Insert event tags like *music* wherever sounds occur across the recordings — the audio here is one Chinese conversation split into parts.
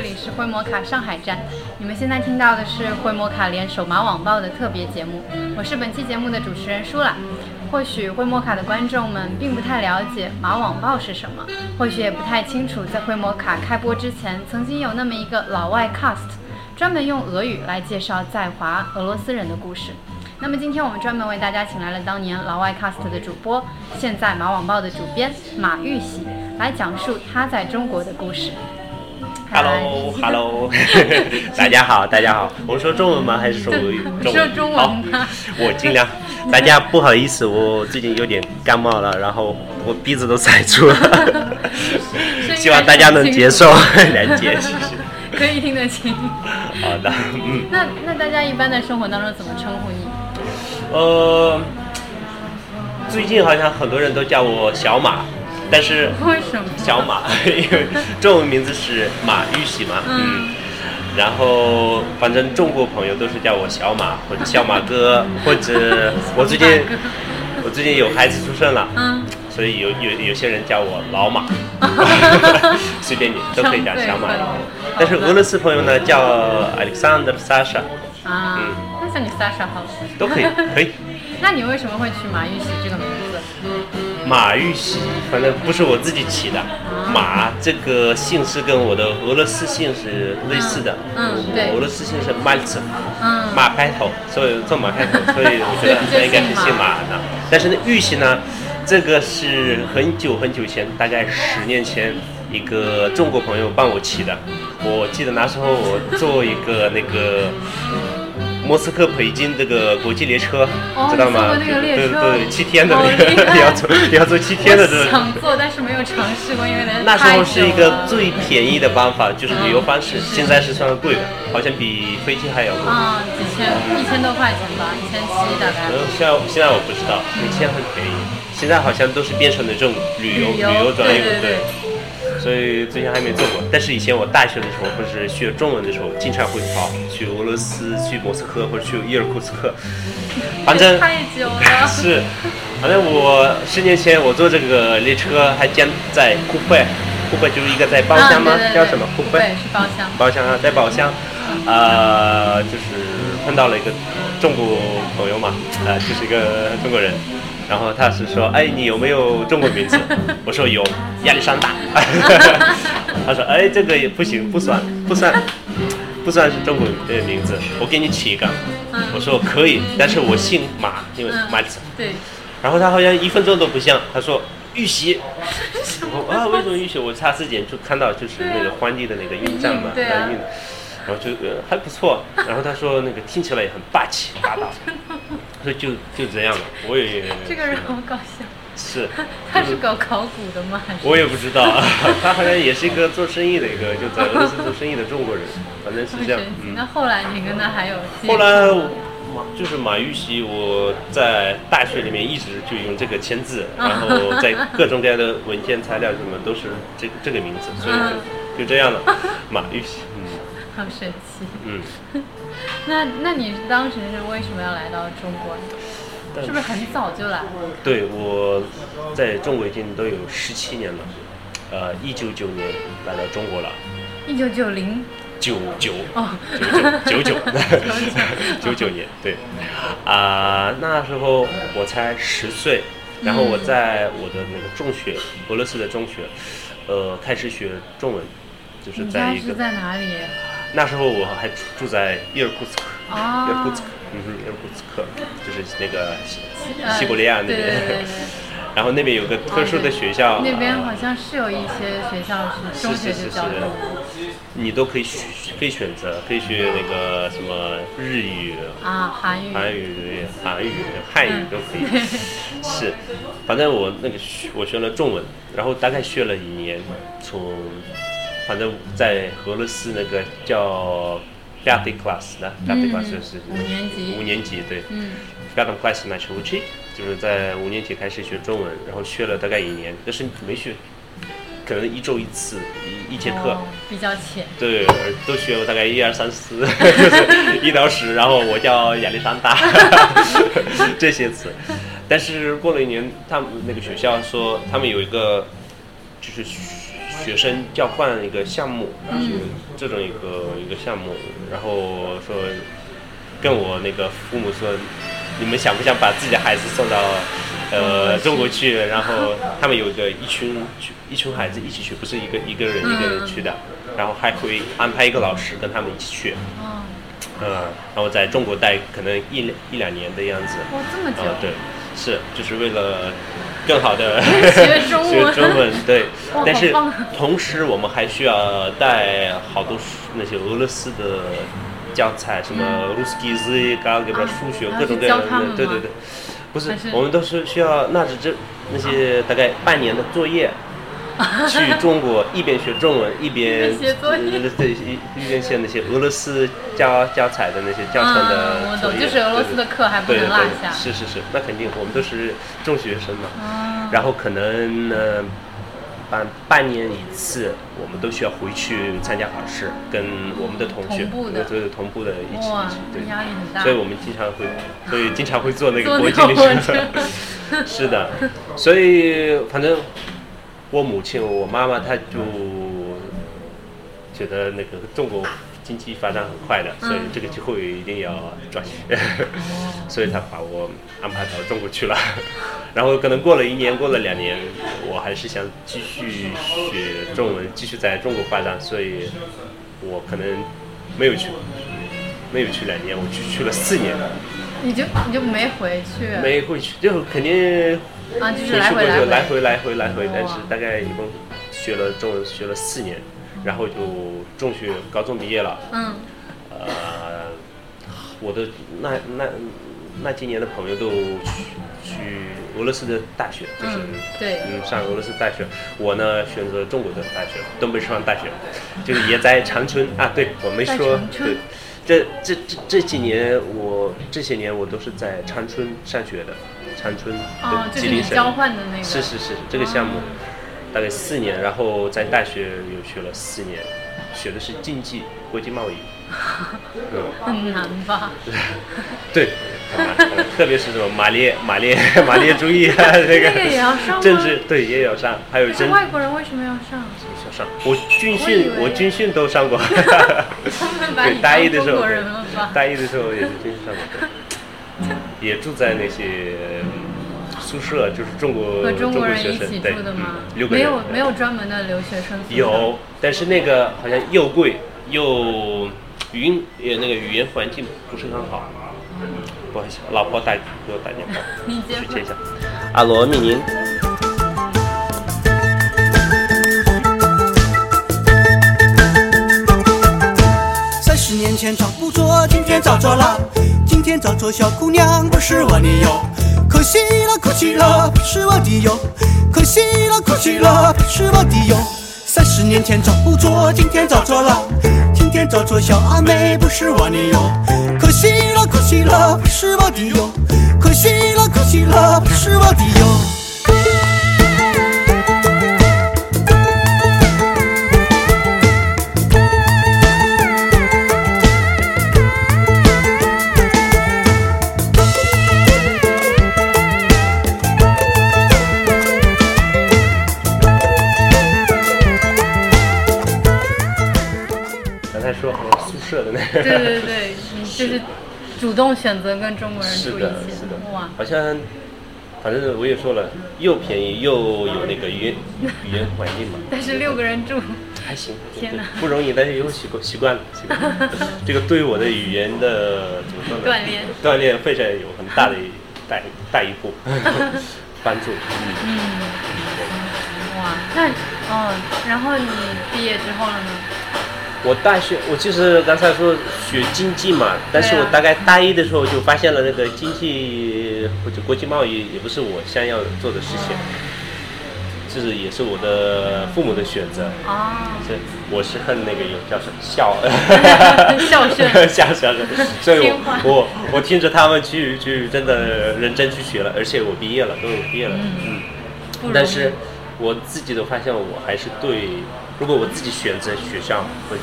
这里是灰摩卡上海站。你们现在听到的是灰摩卡联手马网报的特别节目，我是本期节目的主持人舒拉。或许灰摩卡的观众们并不太了解马网报是什么，或许也不太清楚，在灰摩卡开播之前，曾经有那么一个老外 cast，专门用俄语来介绍在华俄罗斯人的故事。那么今天我们专门为大家请来了当年老外 cast 的主播，现在马网报的主编马玉玺，来讲述他在中国的故事。Hello，Hello，*laughs* 大家好，大家好。我们说中文吗？还是说俄语？*laughs* 说中文好吧，我尽量。大家不好意思，我最近有点感冒了，然后我鼻子都塞住了，*laughs* 希望大家能接受、谅解。谢谢。可以听得清。好的，嗯，那那大家一般在生活当中怎么称呼你？呃，最近好像很多人都叫我小马，但是为什么？小马，*laughs* 因为中文名字是马玉玺嘛，嗯，然后反正中国朋友都是叫我小马或者小马哥，或者 *laughs* 我最近我最近有孩子出生了，嗯，所以有有有些人叫我老马，*laughs* 随便你都可以叫小马。但是俄罗斯朋友呢叫 Alexander Sasha 啊，那叫你 Sasha 好了。都可以，可以。那你为什么会取马玉玺这个名字？马玉玺，反正不是我自己起的。马这个姓氏跟我的俄罗斯姓是类似的。嗯嗯对我俄罗斯姓是 Maltz，嗯马开头，所以做马开头，所以我觉得 *laughs* 他应该是姓马的。但是呢，玉玺呢，这个是很久很久前，大概十年前。一个中国朋友帮我起的，我记得那时候我做一个那个莫斯科北京这个国际列车，哦知道吗？对车对对，七天的那个，哪 *laughs* 要坐要坐七天的这个。想坐，但是没有尝试过，因为那时候是一个最便宜的办法，就是旅游方式。嗯现在是算贵的，好像比飞机还要贵。啊，几千一千多块钱吧，一千七大概。然后现在现在我不知道，以前很便宜，现在好像都是变成了这种旅游旅游游专业对对对所以最近还没做过。但是以前我大学的时候或者是学中文的时候，经常会跑去俄罗斯、去莫斯科或者去伊尔库茨克，反正太久了。*laughs* 是，反正我十年前我坐这个列车还将在库贝，库贝就是一个在包厢吗？啊对对对叫什么库贝？对，是包厢。包厢啊，在包厢，呃，就是碰到了一个中国朋友嘛，呃，就是一个中国人，然后他是说，哎，你有没有中国名字？*laughs* 我说有，亚历山大。*laughs* 他说，哎，这个也不行，不算，不算，不算是中国的名字，我给你起一个。嗯我说可以，但是我姓马，因为嗯马子。对，然后他好像一分钟都不像，他说玉玺。*laughs* 啊，为什么玉玺？我查字典就看到就是那个皇帝的那个印章嘛，对然后就呃还不错。然后他说那个听起来也很霸气霸道，就就这样了。我也 *laughs* 这个人好搞笑。*laughs* 是，*laughs* 他是搞考古的吗？还是我也不知道，他好像也是一个做生意的一个，就在俄罗斯做生意的中国人，反正是这样。那后来你跟他还有后来马就是马玉玺，我在大学里面一直就用这个签字，然后在各种各样的文件材料什么都是这这个名字，所以就就这样了。马玉玺，嗯好神奇。嗯，*laughs* 那那你当时是为什么要来到中国？呢？是不是很早就来？了？对我在中国已经都有十七年了，呃，一九九年来到中国了，一九九零？九九。哦，九九九九。*laughs* *laughs* 九年，对，啊、那时候我才十岁，然后我在我的那个中学，俄罗斯的中学，呃，开始学中文，就是在一个在哪里？那时候我还住在伊尔库茨克，伊尔库茨哦克，，嗯哼，伊尔库茨克，就是那个西呃西伯利亚那边对，*laughs* 然后那边有个特殊的学校，那边啊好像是有一些学校是中学是是就是教中文你都可以选，可以选择，可以学那个什么日语、啊，韩语。韩语、韩语、汉语都可以。是，反正我那个学我学了中文，然后大概学了一年，从反正在俄罗斯那个叫 p a t y class 的 p a t y class 就是五年级五年级对。嗯 p a t y class 就是在五年级开始学中文，然后学了大概一年，但是没学，可能一周一次一一节课。哦，比较浅。对，都学了大概一二三四，就 *laughs* 是一到十，然后我叫亚历山大 *laughs* 这些词。但是过了一年，他们那个学校说他们有一个就是学学生交换一个项目，就是这种一个一个项目，然后说跟我那个父母说，你们想不想把自己的孩子送到呃中国去？然后他们有一个一群一群孩子一起去，不是一个一个人一个人去的，然后还会安排一个老师跟他们一起去。哦，嗯，然后在中国待可能一两一两年的样子。哇，这么久。啊，对，是就是为了更好的 *laughs* 学中文，对。但是同时，我们还需要带好多那些俄罗斯的教材，什么 r u s k i z 刚给他数学各种各样的，对对对，不是，我们都是需要拿着这那些大概半年的作业。*laughs* 去中国一边学中文一边对一一边写那些俄罗斯教教材的那些教程的嗯我作业。懂就是俄罗斯的课还不能对对落下。是是是，那肯定我们都是中学生嘛，嗯然后可能呢。半半年一次，我们都需要回去参加考试，跟我们的同学同步的。对对同步的一起哇一起，对，压力很大。所以我们经常会，所以经常会做那个 *laughs* 国际列个火车车。*laughs* 是的，所以反正我母亲、我妈妈，她就觉得那个中国经济发展很快的，所以这个机会一定要抓紧，*laughs* 所以她把我安排到中国去了。*laughs* 然后可能过了一年，过了两年，我还是想继续学中文，继续在中国发展，所以我可能没有去，没有去两年，我去去了四年。你就你就没回去？没回去，就肯定啊，就是来回来回来回来回，但是大概一共学了中文学了四年，然后就中学高中毕业了。嗯，呃，我的那那那几年的朋友都去去俄罗斯的大学，就是嗯对嗯上俄罗斯大学。我呢选择中国的大学，东北师范大学，就是也在长春啊。对我没说对。这这这这几年我这些年我都是在长春上学的，长春哦，的吉林省。就是交换的那个。是是是，这个项目大概四年，然后在大学又学了四年，学的是经济国际贸易。*laughs* 嗯，很难吧？*laughs* 对，嗯特别是什么马列 *laughs* 马列马列主义啊，这这个个也要上政治对也要上，还有可是政外国人为什么要上？要上。我军训为我军训都上过，对你大一的时候？大一的时候也是军训上过，对 *laughs* 也住在那些宿舍，就是中国和中国人学一起生对住的吗嗯？六个人没有没有专门的留学生宿舍。有，但是那个好像又贵又语音也那个语言环境不是很好。不好意思，老婆打给我打电话，*laughs* 你接接一下。阿罗米宁，三十年前找不着，今天找着了。今天找错小姑娘，不是我的哟。可惜了，可惜了，不是我的哟。可惜了，可惜了，不是我的哟。三十年前找不着，今天找着了。今天找错小阿妹，不是我的哟。可惜了，可惜了，不是我的哟。可惜了，可惜了，不是我的哟。对对对，你就是主动选择跟中国人住一是的，起是的，哇，好像，反正我也说了，又便宜又有那个语言语言环境嘛，但是六个人住，还行，天哪不容易，但是以后习惯习惯了，习惯。这个对我的语言的怎么说呢？锻炼锻炼非常有很大的一大大一步帮助。嗯，哇，那嗯，然后你毕业之后了呢？我大学我就是刚才说学经济嘛，但是我大概大一的时候就发现了那个经济或者国际贸易也不是我想要做的事情，就是也是我的父母的选择。哦，是，我是恨那个有叫什么孝。孝顺。孝 *laughs* 孝顺，所以我我我听着他们去去真的认真去学了，而且我毕业了，都有毕业了，嗯，但是我自己都发现我还是对，如果我自己选择学校或者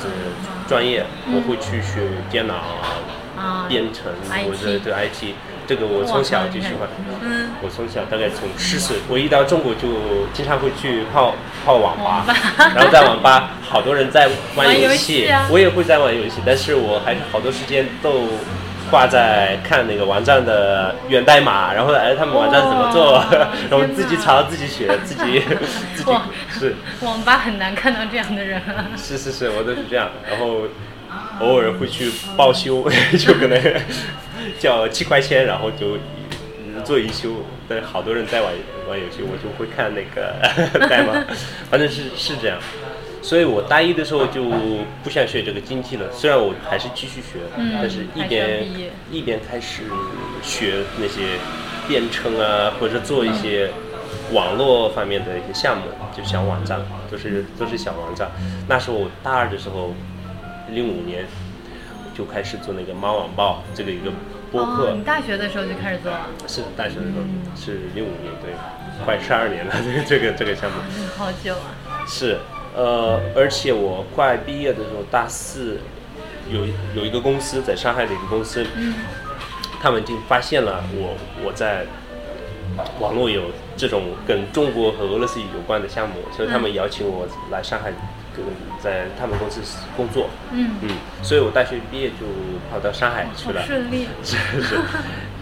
专业，我会去学电脑、啊编程或者对 IT，这个我从小就喜欢。嗯，我从小大概从十岁，我一到中国就经常会去泡泡网吧，*laughs* 然后在网吧好多人在玩玩游游戏啊。我也会在玩游戏，但是我还是好多时间都花在看那个网站的源代码，然后哎他们网站怎么做，哇 *laughs* 然后自己抄自己学，*laughs* 自己自己是网吧很难看到这样的人啊。是是是，我都是这样，然后偶尔会去报修，*laughs* 就可能交七块钱，然后就嗯做一修。但好多人在玩玩游戏，我就会看那个代码，反正是是这样。所以我大一的时候就不想学这个经济了，虽然我还是继续学，嗯但是一边一边开始学那些编程啊，或者做一些网络方面的一些项目，就小网站，都是都是小网站。那时候我大二的时候，零五年就开始做那个猫网报这个一个播客，哦，你大学的时候就开始做了，是大学的时候，是零五年，对，快十二年了，*laughs* 这个这个这个项目。嗯，好久啊。是，呃，而且我快毕业的时候，大四有有一个公司在上海的一个公司，他们已经发现了我我在网络有这种跟中国和俄罗斯有关的项目，所以他们邀请我来上海，跟在他们公司工作。嗯，嗯，所以我大学毕业就跑到上海去了。顺利。*laughs* 是是，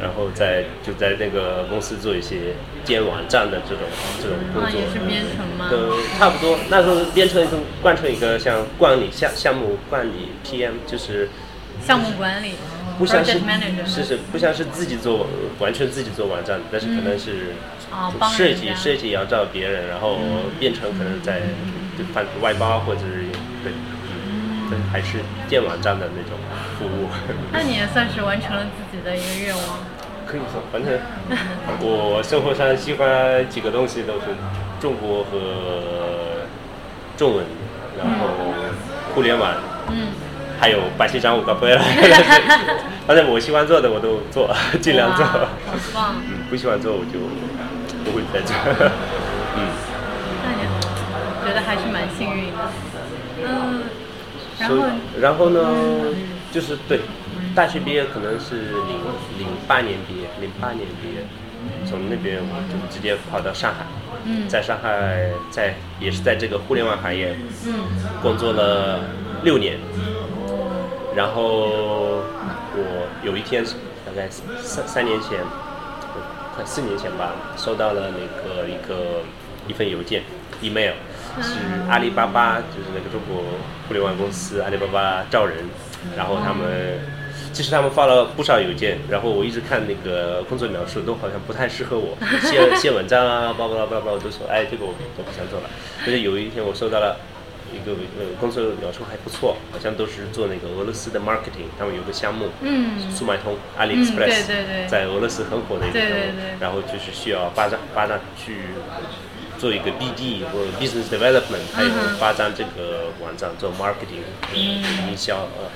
然后在就在那个公司做一些建网站的这种这种工啊，作。也是编程吗？都差不多，那时候编程成贯穿一个像管理项项目管理 PM，就是项目管理不像是。是是不像是自己做完全自己做网站，但是可能是设计设计要找别人，然后编程可能在就反外包或者是对，嗯对，还是建网站的那种服务。那你也算是完成了自己的一个愿望。可以说，反正我生活上喜欢几个东西都是中国和中文，然后互联网，嗯，还有巴西商务搞不来。反正我喜欢做的我都做，尽量做。嗯，不喜欢做我就不会再做。觉得还是蛮幸运的。嗯，然后然后呢，就是对，大学毕业可能是零零八年毕业，零八年毕业，从那边我就直接跑到上海。嗯在上海，在也是在这个互联网行业嗯工作了六年，然后我有一天大概三三年前，呃快四年前吧，收到了那个一个一份邮件，email，是阿里巴巴，就是那个中国互联网公司阿里巴巴招人，然后他们。其实他们发了不少邮件，然后我一直看那个工作描述，都好像不太适合我，*laughs* 写写文章啊，巴拉巴拉巴拉我都说，哎，这个我我不想做了。但是有一天我收到了一个呃工作描述还不错，好像都是做那个俄罗斯的 marketing，他们有个项目，嗯速卖通嗯 AliExpress，、对对对在俄罗斯很火的一个项目，对对对然后就是需要发展发展去做一个 BD 或者 business development，还有发展这个网站做 marketing 嗯。营销呃，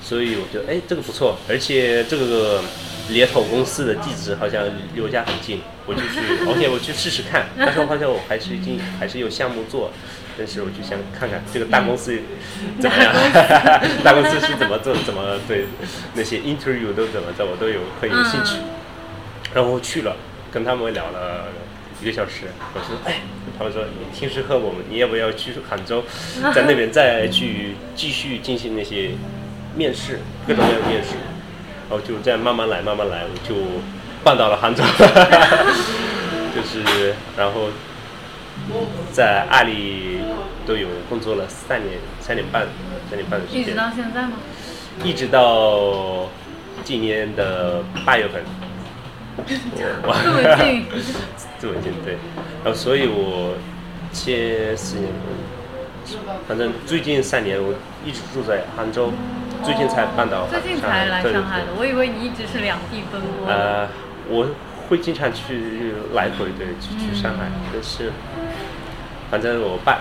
所以我觉得哎这个不错，而且这个猎头公司的地址好像离我家很近，我就去，*laughs* OK 我去试试看，但是我发现我还是已经还是有项目做。但是我就想看看这个大公司怎么样，*laughs* *laughs* 大公司是怎么做，怎么对那些 interview 都怎么做，我都有很有兴趣。然后我去了，跟他们聊了一个小时。我说，哎，他们说你挺适合我们，你要不要去杭州，*laughs* 在那边再去继续进行那些面试，各种各样的面试。然后就这样慢慢来，慢慢来，我就办到了杭州。*laughs* 就是，然后在阿里都有工作了三年、三年半、三年半的时间一直，到现在吗？一直到今年的八月份。我。这么近，这么近，对。然后，所以我前四年，反正最近三年我一直住在杭州，最近才搬到最近才来上海的，我以为你一直是两地奔波。呃，我会经常去来回，对，去去上海，但是反正我八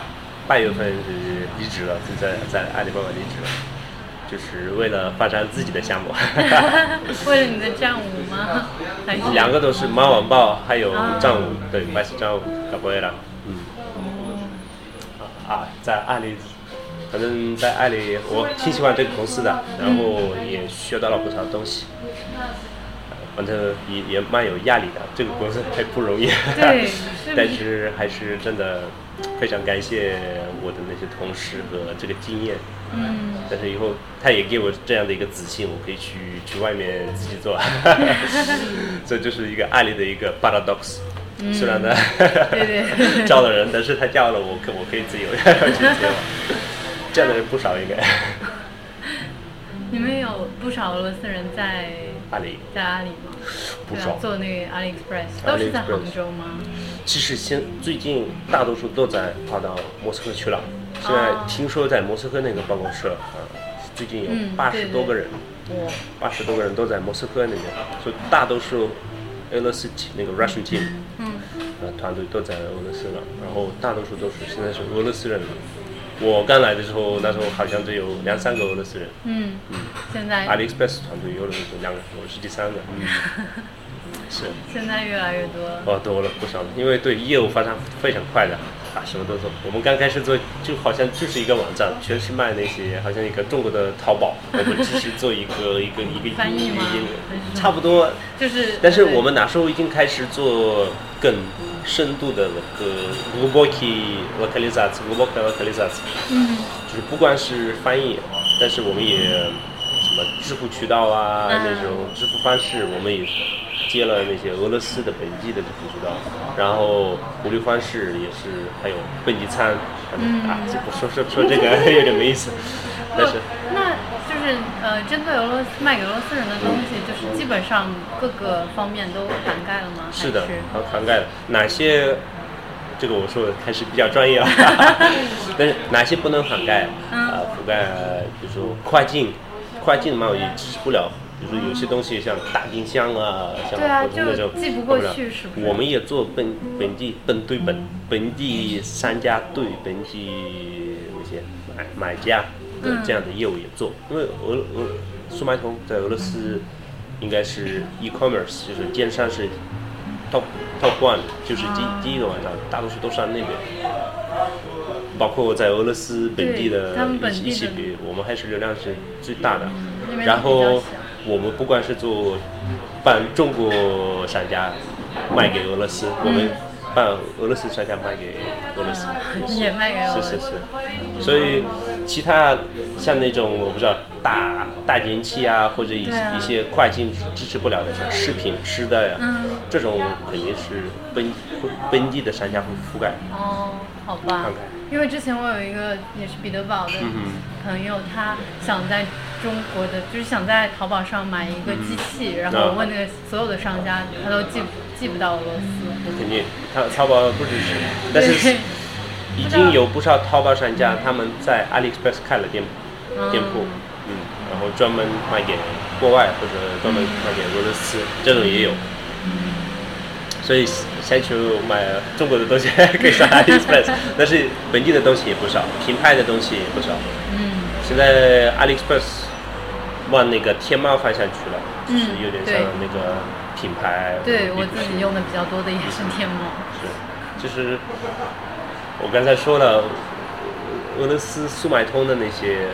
八月份是离职了，就在在阿里巴巴离职了，就是为了发展自己的项目。*laughs* 为了你的战舞吗？*laughs* 还是两个都是猫网报，还有啊战舞，对，白石战舞搞不会了，嗯。啊，在阿里，反正在阿里，我挺喜欢这个公司的，然后也学到了不少东西。反正也也蛮有压力的，这个公司还不容易。对 *laughs* 但是还是真的非常感谢我的那些同事和这个经验。嗯，但是以后他也给我这样的一个自信，我可以去去外面自己做。*laughs* 这就是一个案例的一个 paradox。虽然呢，对对 *laughs* 招了人，但是他叫了我，可我可以自由去接了。这样的人不少，应该。*laughs* 你们有不少俄罗斯人在阿里。在阿里吗？不少对啊，做那个 AliExpress 都是在杭州吗？其实现最近大多数都在跑到莫斯科去了。现在哦听说在莫斯科那个办公室啊，最近有嗯八十多个人，我八十多个人都在莫斯科那边，所以大多数俄罗斯那个 Russian team 嗯。呃团队都在俄罗斯了，然后大多数都是现在是俄罗斯人了。我刚来的时候，那时候好像只有两三个俄罗斯人。嗯，现在 AliExpress 团队有了两个，我是第三个。嗯，*laughs* 是。现在越来越多了。哦，多了不少了，因为对业务发展非常快的，啊，什么都做。我们刚开始做，就好像就是一个网站，全是卖那些，好像一个中国的淘宝，我们只是做一个一个一个翻译吗一个还是什么差不多。就是，但是对我们那时候已经开始做更深度的那个 глубокий локализация, глубокая localizaция，嗯就是不光是翻译，但是我们也什么支付渠道啊、嗯那种支付方式，我们也 接了那些俄罗斯的本地的支付渠道，然后物流方式也是，还有蹦极餐，反正啊，这不说说说这个 *laughs* 有点没意思，但是。那就是呃，针对俄罗斯卖给俄罗斯人的东西，就是基本上各个方面都涵盖了吗？是的还是，涵涵盖了哪些？这个我说的还是比较专业啊，*laughs* 但是哪些不能涵盖？嗯啊，覆盖，比如说跨境，跨境贸易支持不了。比如说有些东西像大冰箱啊，像普通那种就寄不过了去是不是我们也做本本地本对本本地商家对本地那些买买家的嗯这样的业务也做，因为俄俄速卖通在俄罗斯应该是 e-commerce，就是电商是 top top one，就是第啊第一个网站，大多数都是按那边。包括在俄罗斯本地的对他们本地的一些比，我们还是流量是最大的。然后我们不管是做办中国商家卖给俄罗斯，我们办俄罗斯商家卖给俄罗斯，*laughs* 也卖给俄罗斯是是是。所以其他像那种我不知道大大电器啊，或者一对啊一些跨境支持不了的，像食品吃的呀，嗯这种肯定是本本地的商家会覆盖。哦，好吧看看。因为之前我有一个也是彼得堡的嗯朋友，他想在中国的，就是想在淘宝上买一个机器，然后问那个所有的商家，他都寄寄不到俄罗斯。肯定，淘淘宝不支持，但是 *laughs* 已经有不少淘宝商家他们在 AliExpress 开了店嗯。店铺，嗯，然后专门卖给国外或者专门卖给俄罗斯，这种也有。所以先去买中国的东西 *laughs* 可以上 AliExpress，*laughs* 但是本地的东西也不少，品牌的东西也不少。嗯，现在 AliExpress 往那个天猫方向去了，嗯就是有点像那个品牌。对我自己用的比较多的也是天猫。是，就是我刚才说了，俄罗斯速卖通的那些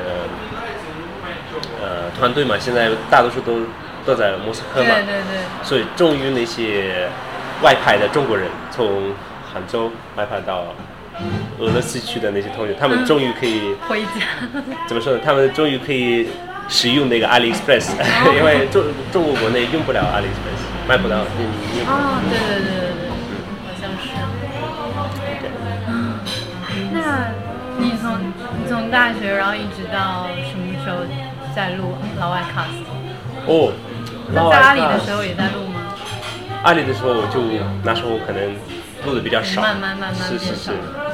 呃团队嘛，现在大多数都都在莫斯科嘛，对对对，所以终于那些外派的中国人从杭州外派到俄罗斯去的那些同学，他们终于可以。回家。怎么说呢？他们终于可以使用那个 AliExpress，、哦 *laughs* 因为中中国国内用不了 AliExpress，卖不到。哦，对对对对对，好像是。那你从你从大学，然后一直到什么时候在录老外 cast？哦，那在阿里的时候也在录吗？阿里的时候我就那时候可能录的比较少，慢慢慢慢是是是，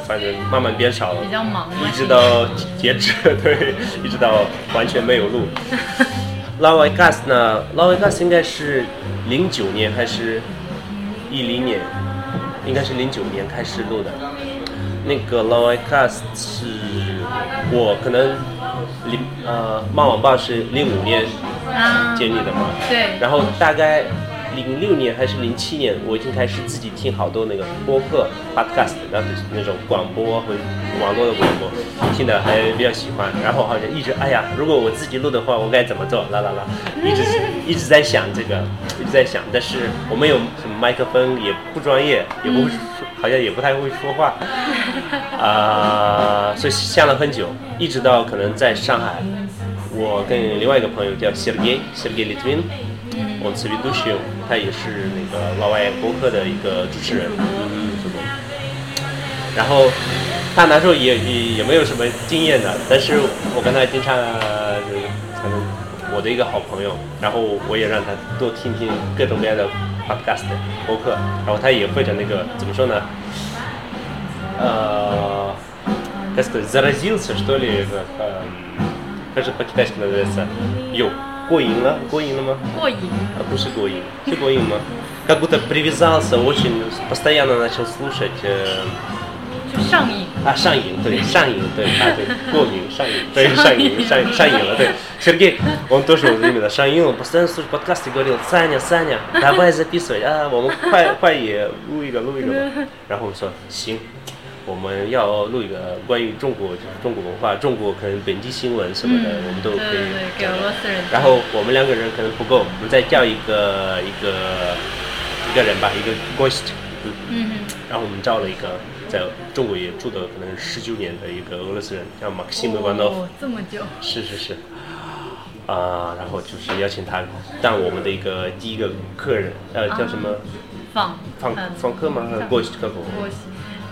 反正慢慢变少了，比较忙一直到截止，*laughs* 对，一直到完全没有录。老外 cast 呢，老外 cast 应该是零九年还是一零年，应该是零九年开始录的。那个老外 cast 是我可能零呃，漫网吧是零五年啊，建立的嘛，对，然后大概零六年还是零七年，我已经开始自己听好多那个播客 podcast，然后就是那种广播和网络的广播，听的还比较喜欢。然后好像一直哎呀，如果我自己录的话，我该怎么做？啦啦啦，一 *laughs* 直一直在想这个，一直在想。但是我没有什么麦克风，也不专业，也不好像也不太会说话，啊、所以想了很久，一直到可能在上海。我跟另外一个朋友叫 Sergey Sergey Litvin，我们 s e r g e d u s h i 他也是那个老外播客的一个主持人，嗯，什么？然后他那时候也也也没有什么经验的，但是我跟他经常就是可能我的一个好朋友，然后我也让他多听听各种各样的 podcast 播客，然后他也会的那个怎么说呢？呃，как сказать, заразился, что ли, это, эм, как же по-китайски называется? Йо, 过瘾了，过瘾了吗？过瘾。啊，不是过瘾，是过瘾吗？как будто привязался, очень постоянно начал слушать, э, 就上瘾。啊，上瘾，对，上瘾，对，啊，对，过敏，上瘾，对，上瘾，上上瘾了，对。Сергей, он тоже вот именно 上瘾了，постоянно слушает подкасты, говорил, Саня, Саня, давай записывай, 啊，我们快快也录一个，录一个吧。然后我说行， 我们要录一个关于中国，就是中国文化，中国可能本地新闻什么的，我们都可以对对，给俄罗斯人。然后我们两个人可能不够，我们再叫一个一个一个人吧，一个 ghost，嗯，嗯然后我们招了一个在中国也住的可能十九年的一个俄罗斯人，叫马克西姆·万诺夫，哦，这么久。是是是，啊、然后就是邀请他当我们的一个第一个客人，呃，叫什么？访访嗯。访客吗？呃像 ghost 客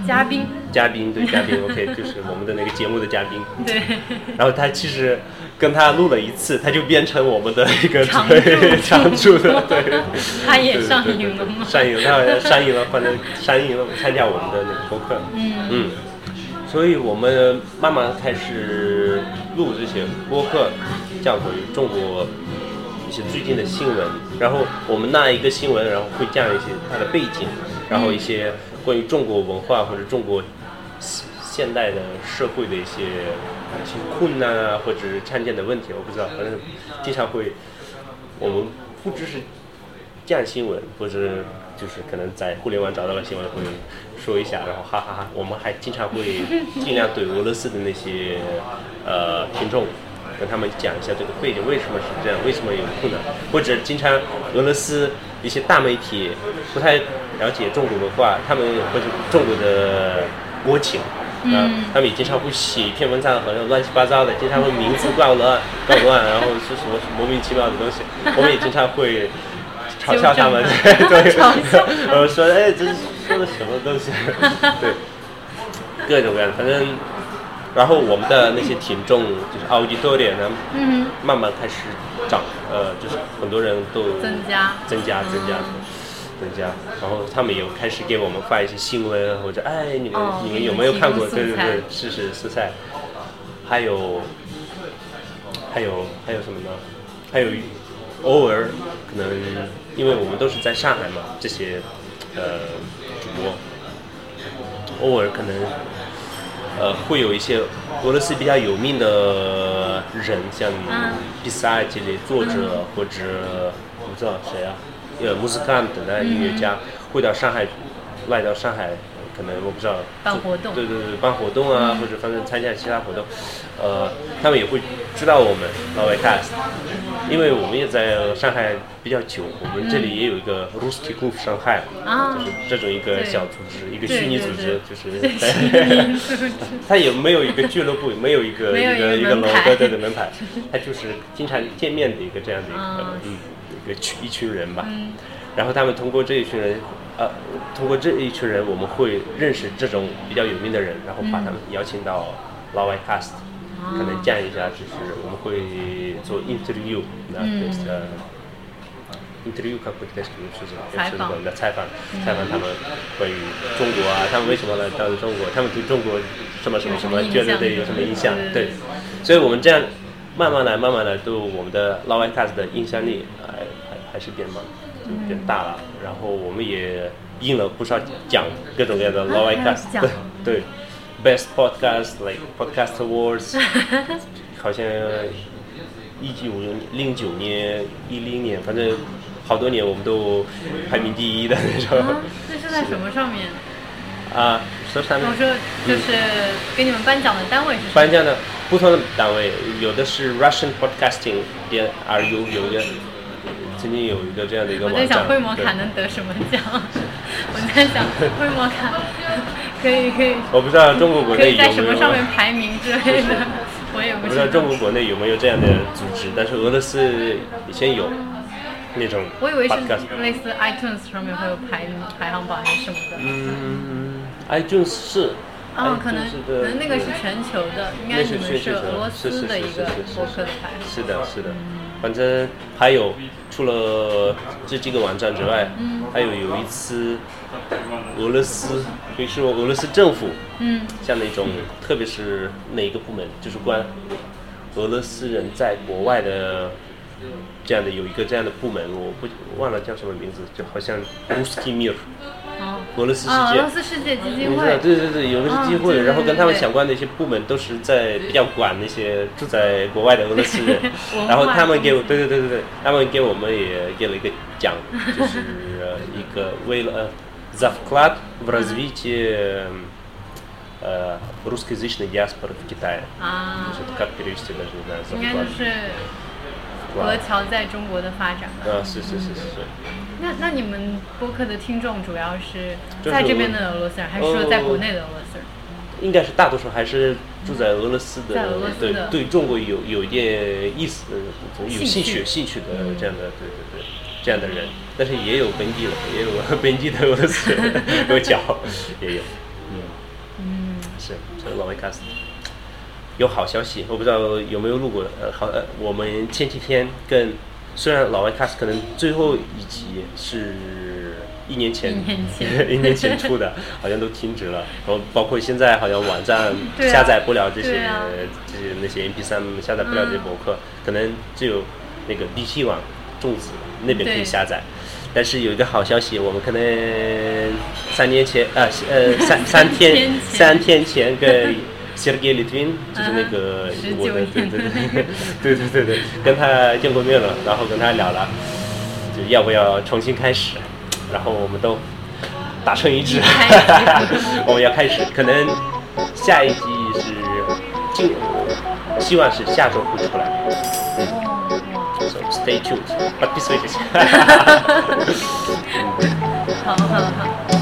嘉宾。嘉宾对 *laughs* 嘉宾，OK，就是我们的那个节目的嘉宾。对。然后他其实跟他录了一次，他就变成我们的一个常对驻常驻的，*laughs* 对。他也上对瘾了吗？上瘾了，他好像上瘾了，反正上瘾了，参加我们的那个播客。嗯嗯，所以我们慢慢开始录这些播客，叫关于中国一些最近的新闻，然后我们那一个新闻，然后会讲一些它的背景，然后一些关于中国文化或者中国现现代的社会的一些一些困难啊，或者是常见的问题，我不知道，反正经常会，我们不只是讲新闻，或者就是可能在互联网找到了新闻会说一下，然后哈哈哈。我们还经常会尽量对俄罗斯的那些呃听众，跟他们讲一下这个背景为什么是这样，为什么有困难，或者经常俄罗斯一些大媒体不太了解中国文化，他们或者中国的国情。啊，他们也经常会写一篇文章，好像乱七八糟的，经常会名字乱乱、搞乱，然后是什么莫名其妙的东西。我们也经常会嘲笑他们，*laughs* 对呃，*laughs* 说哎，这是说的什么东西？*laughs* 对，各种各样的，反正，然后我们的那些听众就是 auditoria 呢，嗯慢慢开始涨，呃，就是很多人都，增加。增加增加增加，然后他们也开始给我们发一些新闻，或者哎，你们、哦你们有没有看过？对对对，是是素菜，还有还有还有什么呢？还有偶尔可能因为我们都是在上海嘛，这些呃主播，偶尔可能呃会有一些俄罗斯比较有名的人，像嗯。比赛这类作者、或者我不知道谁啊，呃，莫斯科等的音乐家会到上海，来到上海，可能我不知道办活动，对对对，办活动啊，或者反正参加其他活动，呃，他们也会知道我们，因为我们也在上海比较久，我们这里也有一个 rustic 上海，就是这种一个小组织，一个 *laughs* 虚拟组织，就是他也没有一个俱乐部，没有一个一个一个门牌，*laughs* 对对门牌，他就是经常见面的一个这样的一个嗯。个群一群人吧，然后他们通过这一群人，呃，通过这一群人，我们会认识这种比较有名的人，然后把他们邀请到老外 cast，、可能见一下，就是我们会做 interview，那就是 interview 可不就是就是我们的采访，采访他们关于中国啊，他们为什么来到中国，他们对中国什么什么什么觉得对有什么印象，对，所以我们这样。慢慢来，慢慢来，对我们的 Law and c a s 的影响力，还还是变慢，就变大了。然后我们也印了不少奖，各种各样的老外啊还有 cast，奖对 *laughs* 对，Best Podcast like Podcast Awards，*laughs* 好像一九零九年、一零年，反正好多年我们都排名第一的那种啊，这是在 *laughs* 什么上面？啊。说上面我说就是给你们颁奖的单位是什么？颁奖的不同的单位，有的是 Russian Podcasting 点 RU，有一个曾经有一个这样的一个网站。我在想会摩卡能得什么奖？我在想会摩卡可以可以我不知道中国国可以内有没有在什么上面排名之类的，我也不知道。不知道中国国内有没有这样的组织，但是俄罗斯以前有那种我以为。是类似 iTunes 上面会有排排行榜还是什么的。嗯，iTunes 是。哦，可能可能那个是全球的，应该那你们是俄罗斯的一个博客的排行。是的，是的，反正还有除了这几个网站之外，嗯。还有有一次俄罗斯，比如说俄罗斯政府，嗯，像那种特别是哪个部门，就是关俄罗斯人在国外的这样的有一个这样的部门，我不忘了叫什么名字，就好像俄罗斯世啊，俄界罗。斯世界基金你知道，会。对对对，有个是机会，啊对对然后跟他们对相关的一些部门都是在比较管那些住在国外的俄罗斯人文，*laughs* 化然后他们给我，对对对对对，他们给我们也给了一个奖，就是呃一个为了呃 за вклад в развитие э, русскоязычной диаспоры в Китае. 啊就，是как перевести даже не знаю, за 应该 вклад. 就是俄侨在中国的发展吧。啊，是是是是是。那那你们播客的听众主要是在这边的俄罗斯人，还是说在国内的俄罗斯人？应该是大多数还是住在俄罗斯的，对的。对中国有有一点意思，呃有兴兴趣。趣兴趣的这样的，对对对，这样的人，但是也有本地的，也有本地的俄罗斯人 *laughs* 有脚，也有，嗯嗯，是，所以老外卡斯有好消息，我不知道有没有录过，呃，好，呃，我们前几天跟虽然老外 cast 可能最后一集是一年前，一年前 *laughs* 一年前出的，好像都停止了。然后包括现在好像网站下载不了这些、这些那些 MP 3下载不了这些博客，可能只有那个 BT 网种子那边可以下载。但是有一个好消息，我们可能三年前，呃呃三 *laughs* 三天三天前跟就是那个我的对对对对对跟他见过面了然后跟他聊了就要不要重新开始然后我们都达成一致我们要开始可能下一季是就希望是下周会出来嗯 so stay tuned but this way 谢谢好好好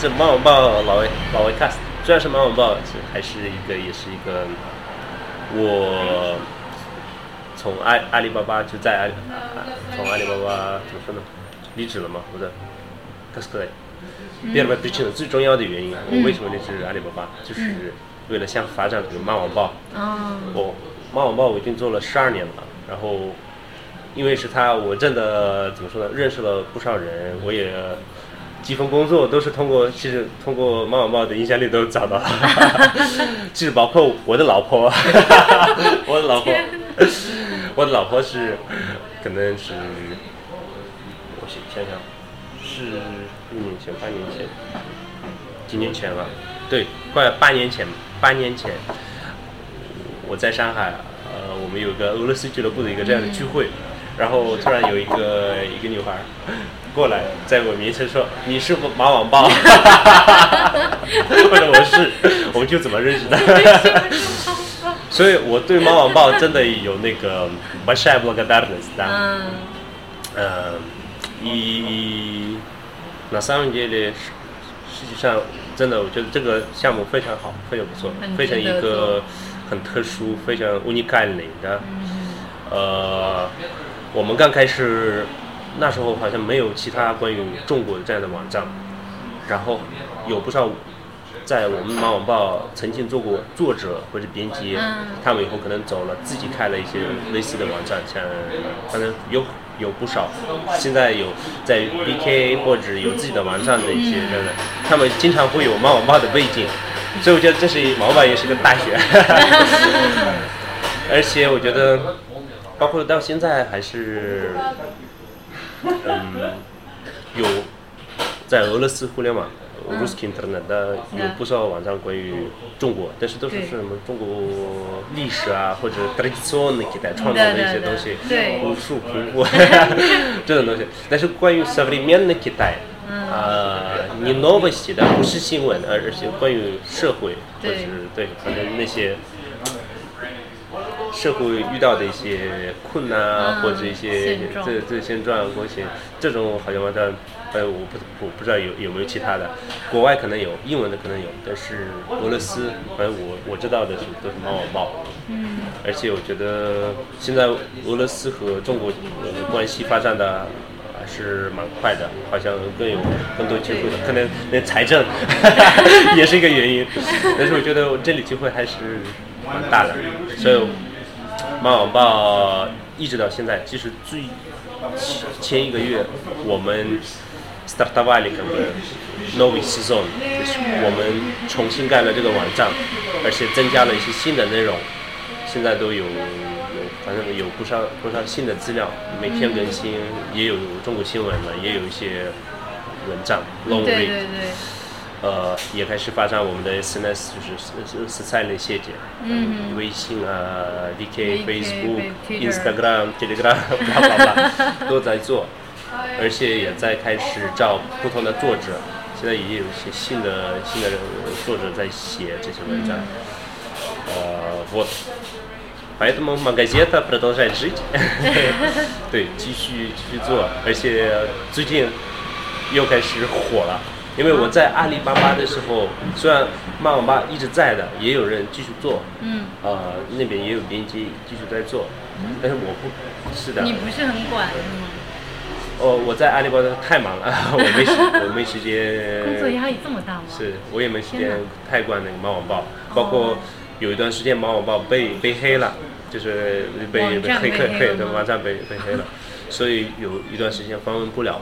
是猫网报老魏，老魏 cast，虽然是猫网报，还是一个，也是一个我从阿阿里巴巴就在阿里从阿里巴巴怎么说呢？离职了嘛，不是 cast 过来，阿最最重要的原因，我为什么离职阿里巴巴，就是为了想发展这个猫网报。哦，猫网报我已经做了十二年了，然后因为是他，我真的怎么说呢，认识了不少人，我也。几份工作都是通过，其实通过猫猫猫的影响力都找到了，*laughs* 其实包括我的老婆，*laughs* 我的老婆，我的老婆是可能是我想想想是一年前半年前几年前了，对，快八年前八年前。我在上海，呃，我们有个俄罗斯俱乐部的一个这样的聚会，然后突然有一个一个女孩儿过来，在我面前说：“*laughs* 你是不马网报？”*laughs* 我说我是，*laughs* 我们就怎么认识的？所 所以我对猫网报真的有那个 большая благодарность，да。嗯呃，и на самом деле，实际上真的，我觉得这个项目非常好，非常不错很，非常一值得做个很特殊、非常 unikальный 的。呃，我们刚开始 那时候好像没有其他关于中国的这样的网站，然后有不少在我们马网报曾经做过作者或者编辑，嗯。他们以后可能走了，自己开了一些类似的网站，像反正有有不少，现在有在 BK 或者有自己的网站的一些人，他们经常会有马网报的背景，所以我觉得这是马网报也是个大学，*laughs* 而且我觉得包括到现在还是，嗯，有在俄罗斯互联网。Ruski Internet 的有不少网站关于中国，但是都是对什么中国历史啊，或者 традиционный Китай 创造的一些东西，对武术、功夫*laughs* 这种东西。但是关于 современный Китай，啊，你 новости 的不是新闻，而而且关于社会，或者对是对，反正那些 社会遇到的一些困难啊，嗯或者一些这这现状关系，这种好像网站，呃，我不我不知道有有没有其他的，国外可能有，英文的可能有，但是俄罗斯，反正我我知道的是都是猫网报。嗯。而且我觉得现在俄罗斯和中国呃关系发展的还是蛮快的，好像更有更多机会的，可能连财政 *laughs* 也是一个原因。但是我觉得这里机会还是蛮大的，所以妈，网报一直到现在，其实最前一个月我们 start the valley 和 novice zone，就是我们重新盖了这个网站，而且增加了一些新的内容，现在都有有，反正有不少不少新的资料，每天更新，也有中国新闻嘛，也有一些文章，long read。呃，也开始发展我们的 SNS，就是是 социальные сети，嗯微信啊、*laughs* VK、 VK Facebook、 Twitter Instagram、Telegram，blah blah blah 都在做，*laughs* 而且也在开始找不同的作者，现在也有一些新的新的作者在写这些文章，呃，вот。Поэтому Магазета продолжает жить，*laughs* 对，继续继续做，而且最近又开始火了。 因为我在阿里巴巴的时候，虽然妈网吧一直在的，也有人继续做，嗯，呃，那边也有编辑继续在做，但是我不是的，你不是很管是吗？哦，我在阿里巴巴太忙了，*laughs* 我没时 *laughs* 我没时间，工作压力这么大吗？是我也没时间太管那个猫网报，包括有一段时间猫网报被被黑了，就是被黑被黑客黑的了吗？网站被被黑了，所以有一段时间访问不了，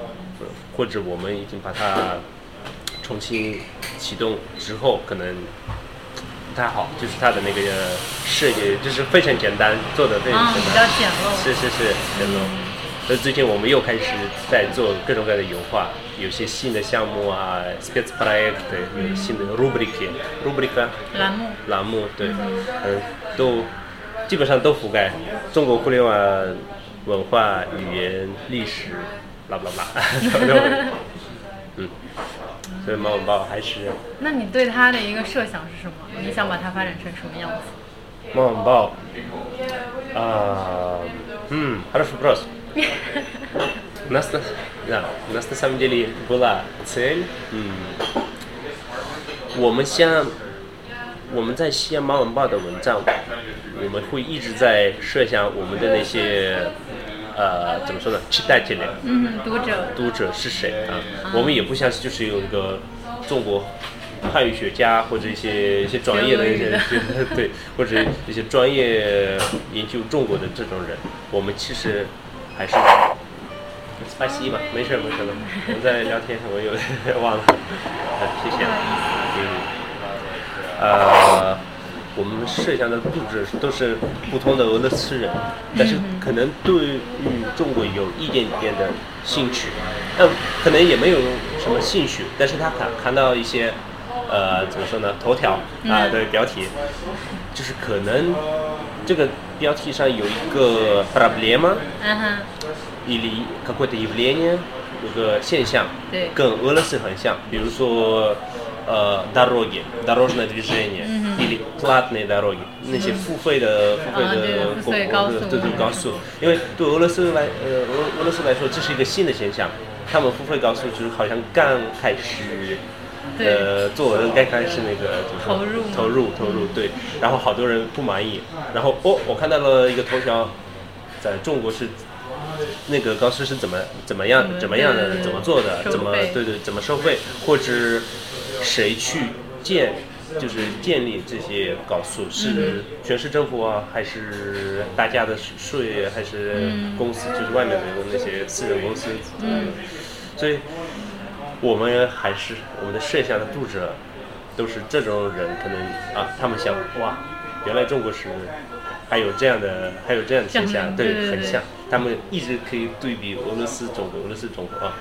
或者我们已经把它重新启动之后，可能不太好，就是它的那个设计，就是非常简单，做的非常简单，啊、比较简陋，是是是简陋。所以最近我们又开始在做各种各样的油画，有些新的项目啊 s p e c i project，新的 rubric rubric 栏目。栏目对，嗯，都基本上都覆盖中国互联网文化、语言、历史，啦啦啦，嗯。所以猫网报还是那你对它的一个设想是什么？你想把它发展成什么样子？猫网报а, м, хороший вопрос. У нас, на- да, у нас на самом деле была цель. м, 我们先，我们在西安马晚报的文章，我们会一直在设想我们的那些， 呃怎么说呢期待见你嗯读者。读者是谁啊我们也不像是就是有一个中国汉语学家或者一些一些专业的一些 *laughs* 对或者一些专业研究中国的这种人。我们其实还是巴西吧没事没事了。*laughs* 我们在聊天我有点忘了。*laughs* 谢谢。嗯，呃我们设想的读者都是普通的俄罗斯人，但是可能对于中国有一点点的兴趣，嗯，可能也没有什么兴趣，但是他看看到一些，呃，怎么说呢，头条啊的标题，就是可能这个标题上有一个 проблема 嗯哼， или какое-то явление，有个现象，对跟俄罗斯很像，比如说呃 дороги，дорожное движение，、 比 платные дороги 那些付费的付费啊对的付费高速对对高速，因为对俄罗斯来呃俄俄罗斯来说这是一个新的现象，他们付费高速就是好像刚开始。对呃，做人刚开始那个就是说投入嘛投入投入对，然后好多人不满意，然后哦，我看到了一个头条，在中国是那个高速是怎么怎么样嗯怎么样的对对对怎么做的，收怎么费对对怎么收费，或者谁去建 就是建立这些高速，是全市政府啊，还是大家的税，还是嗯。公司，就是外面的那些私人公司，嗯，所以我们还是我们的摄像的读者都是这种人，可能啊，他们想哇，原来中国是还有这样的，还有这样的现象，对很像，他们一直可以对比俄罗斯、中国、俄罗斯、中国啊，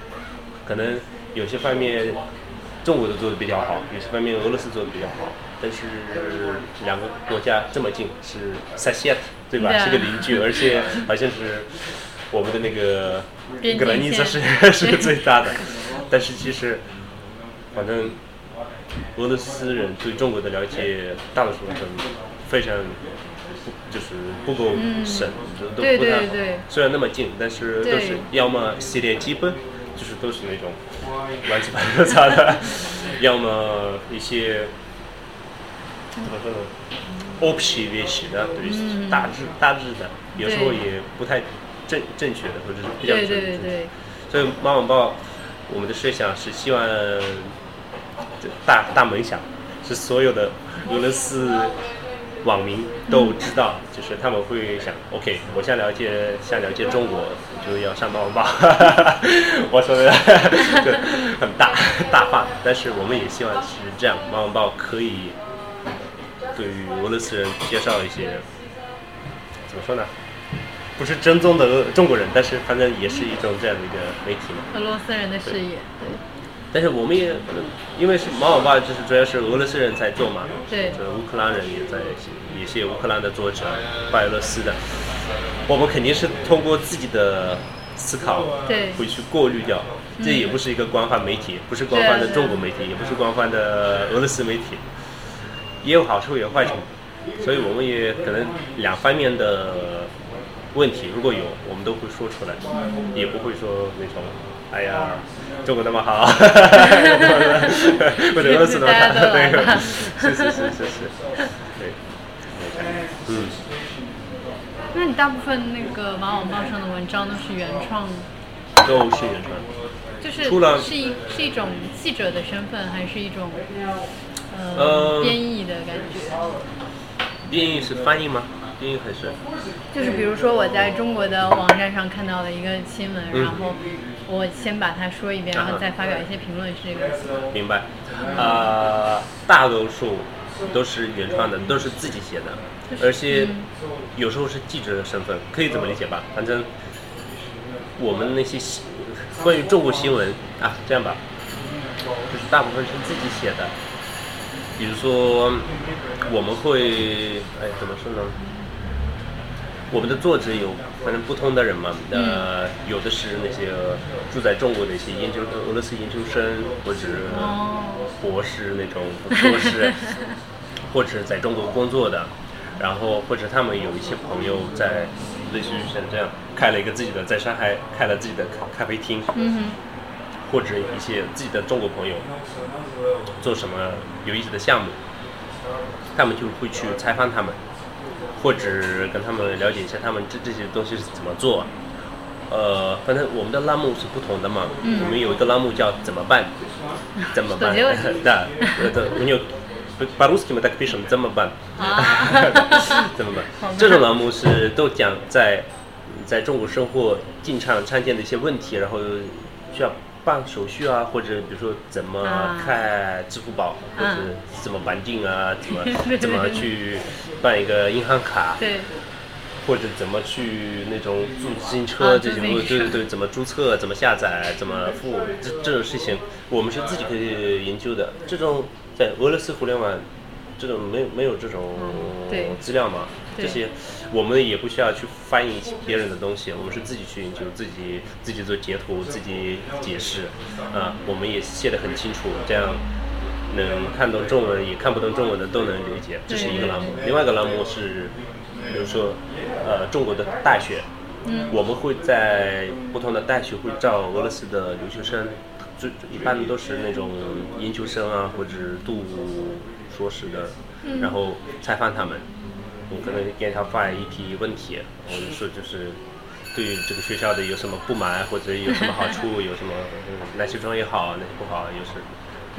可能有些方面中国的做的比较好，有些方面俄罗斯做的比较好，但是两个国家这么近，是 s a s e t 对吧？对。啊是个邻居，而且好像是我们的那个格兰尼斯是线是最大的，但是其实反正俄罗斯人对中国的了解，大多数人非常不就是不够深，都都对不太好。对对。虽然那么近，但是都是要么系列基本，就是都是那种乱七八糟的，*laughs* 要么一些怎么说呢，opsi 的，对，大致大致的，有时候也不太正正确的，或者是比较正确。所以妈妈报我们的设想是希望大大梦想是所有的俄罗斯。网民都知道，就是他们会想，OK，我想了解想了解中国，就要上马晚报。*laughs* 我说的就很大大话，但是我们也希望是这样，马晚报可以对于俄罗斯人介绍一些怎么说呢？不是正宗的中国人，但是反正也是一种这样的一个媒体嘛。俄罗斯人的视野，对但是我们也因为是马晚报，就是主要是俄罗斯人在做嘛，对。这乌克兰人也在写，也写乌克兰的作者，白俄罗斯的，我们肯定是通过自己的思考，对。会去过滤掉，这也不是一个官方媒体，不是官方的中国媒体，也不是官方的俄罗斯媒体，也有好处也有坏处，所以我们也可能两方面的问题，如果有，我们都会说出来，也不会说那种，哎呀，中国那么好，或者俄罗斯那么大家都好，来吧对，是是是是是，对，嗯，那你大部分那个马网报上的文章都是原创，都是原创。就是除了是一是一种记者的身份，还是一种呃呃编译的感觉？编译是翻译吗？编译还是？就是比如说我在中国的网站上看到了一个新闻，嗯然后我先把它说一遍，然后再发表一些评论，是这个意思。明白。呃，大多数都是原创的，都是自己写的，而且有时候是记者的身份，可以这么理解吧？反正我们那些新关于中国新闻啊，这样吧，就是大部分是自己写的。比如说，我们会，哎，怎么说呢？我们的作者有反正不同的人嘛，呃，有的是那些住在中国的一些研究俄罗斯研究生或者哦。博士那种硕士，*laughs* 或者在中国工作的，然后或者他们有一些朋友在类似于像这样开了一个自己的，在上海开了自己的咖咖啡厅，嗯或者一些自己的中国朋友做什么有意思的项目，他们就会去采访他们，或者跟他们了解一下他们这这些东西是怎么做。呃，反正我们的栏目是不同的嘛，嗯我们有一个栏目叫怎么办？怎么办 Что делать？ ？Да, это у нее по-русски мы так пишем 怎么办？啊怎么办好*laughs* 吧？*laughs* 这种栏目是都讲在在中国生活经常常见的一些问题，然后需要 办手续啊，或者比如说怎么啊。开支付宝，或者嗯怎么绑定啊，*laughs* 怎么怎么去办一个银行卡，对，或者怎么去那种租自行啊车这些，对对对，怎么注册、怎么下载、怎么付，这这种事情我们是自己可以研究的。这种在俄罗斯互联网，这种没有没有这种资料嘛，对。这些我们也不需要去翻译别人的东西，我们是自己去研究，自己自己做截图，自己解释，啊，我们也写得很清楚，这样能看懂中文也看不懂中文的都能理解，这是一个栏目。另外一个栏目是，比如说，呃，中国的大学，嗯。我们会在不同的大学会招俄罗斯的留学生，最一般都是那种研究生啊，或者读硕士的，然后采访他们，我可能给他发一批问题，我就说就是对于这个学校的有什么不满，或者有什么好处，有什么、嗯、哪些专业好，哪些不好，又是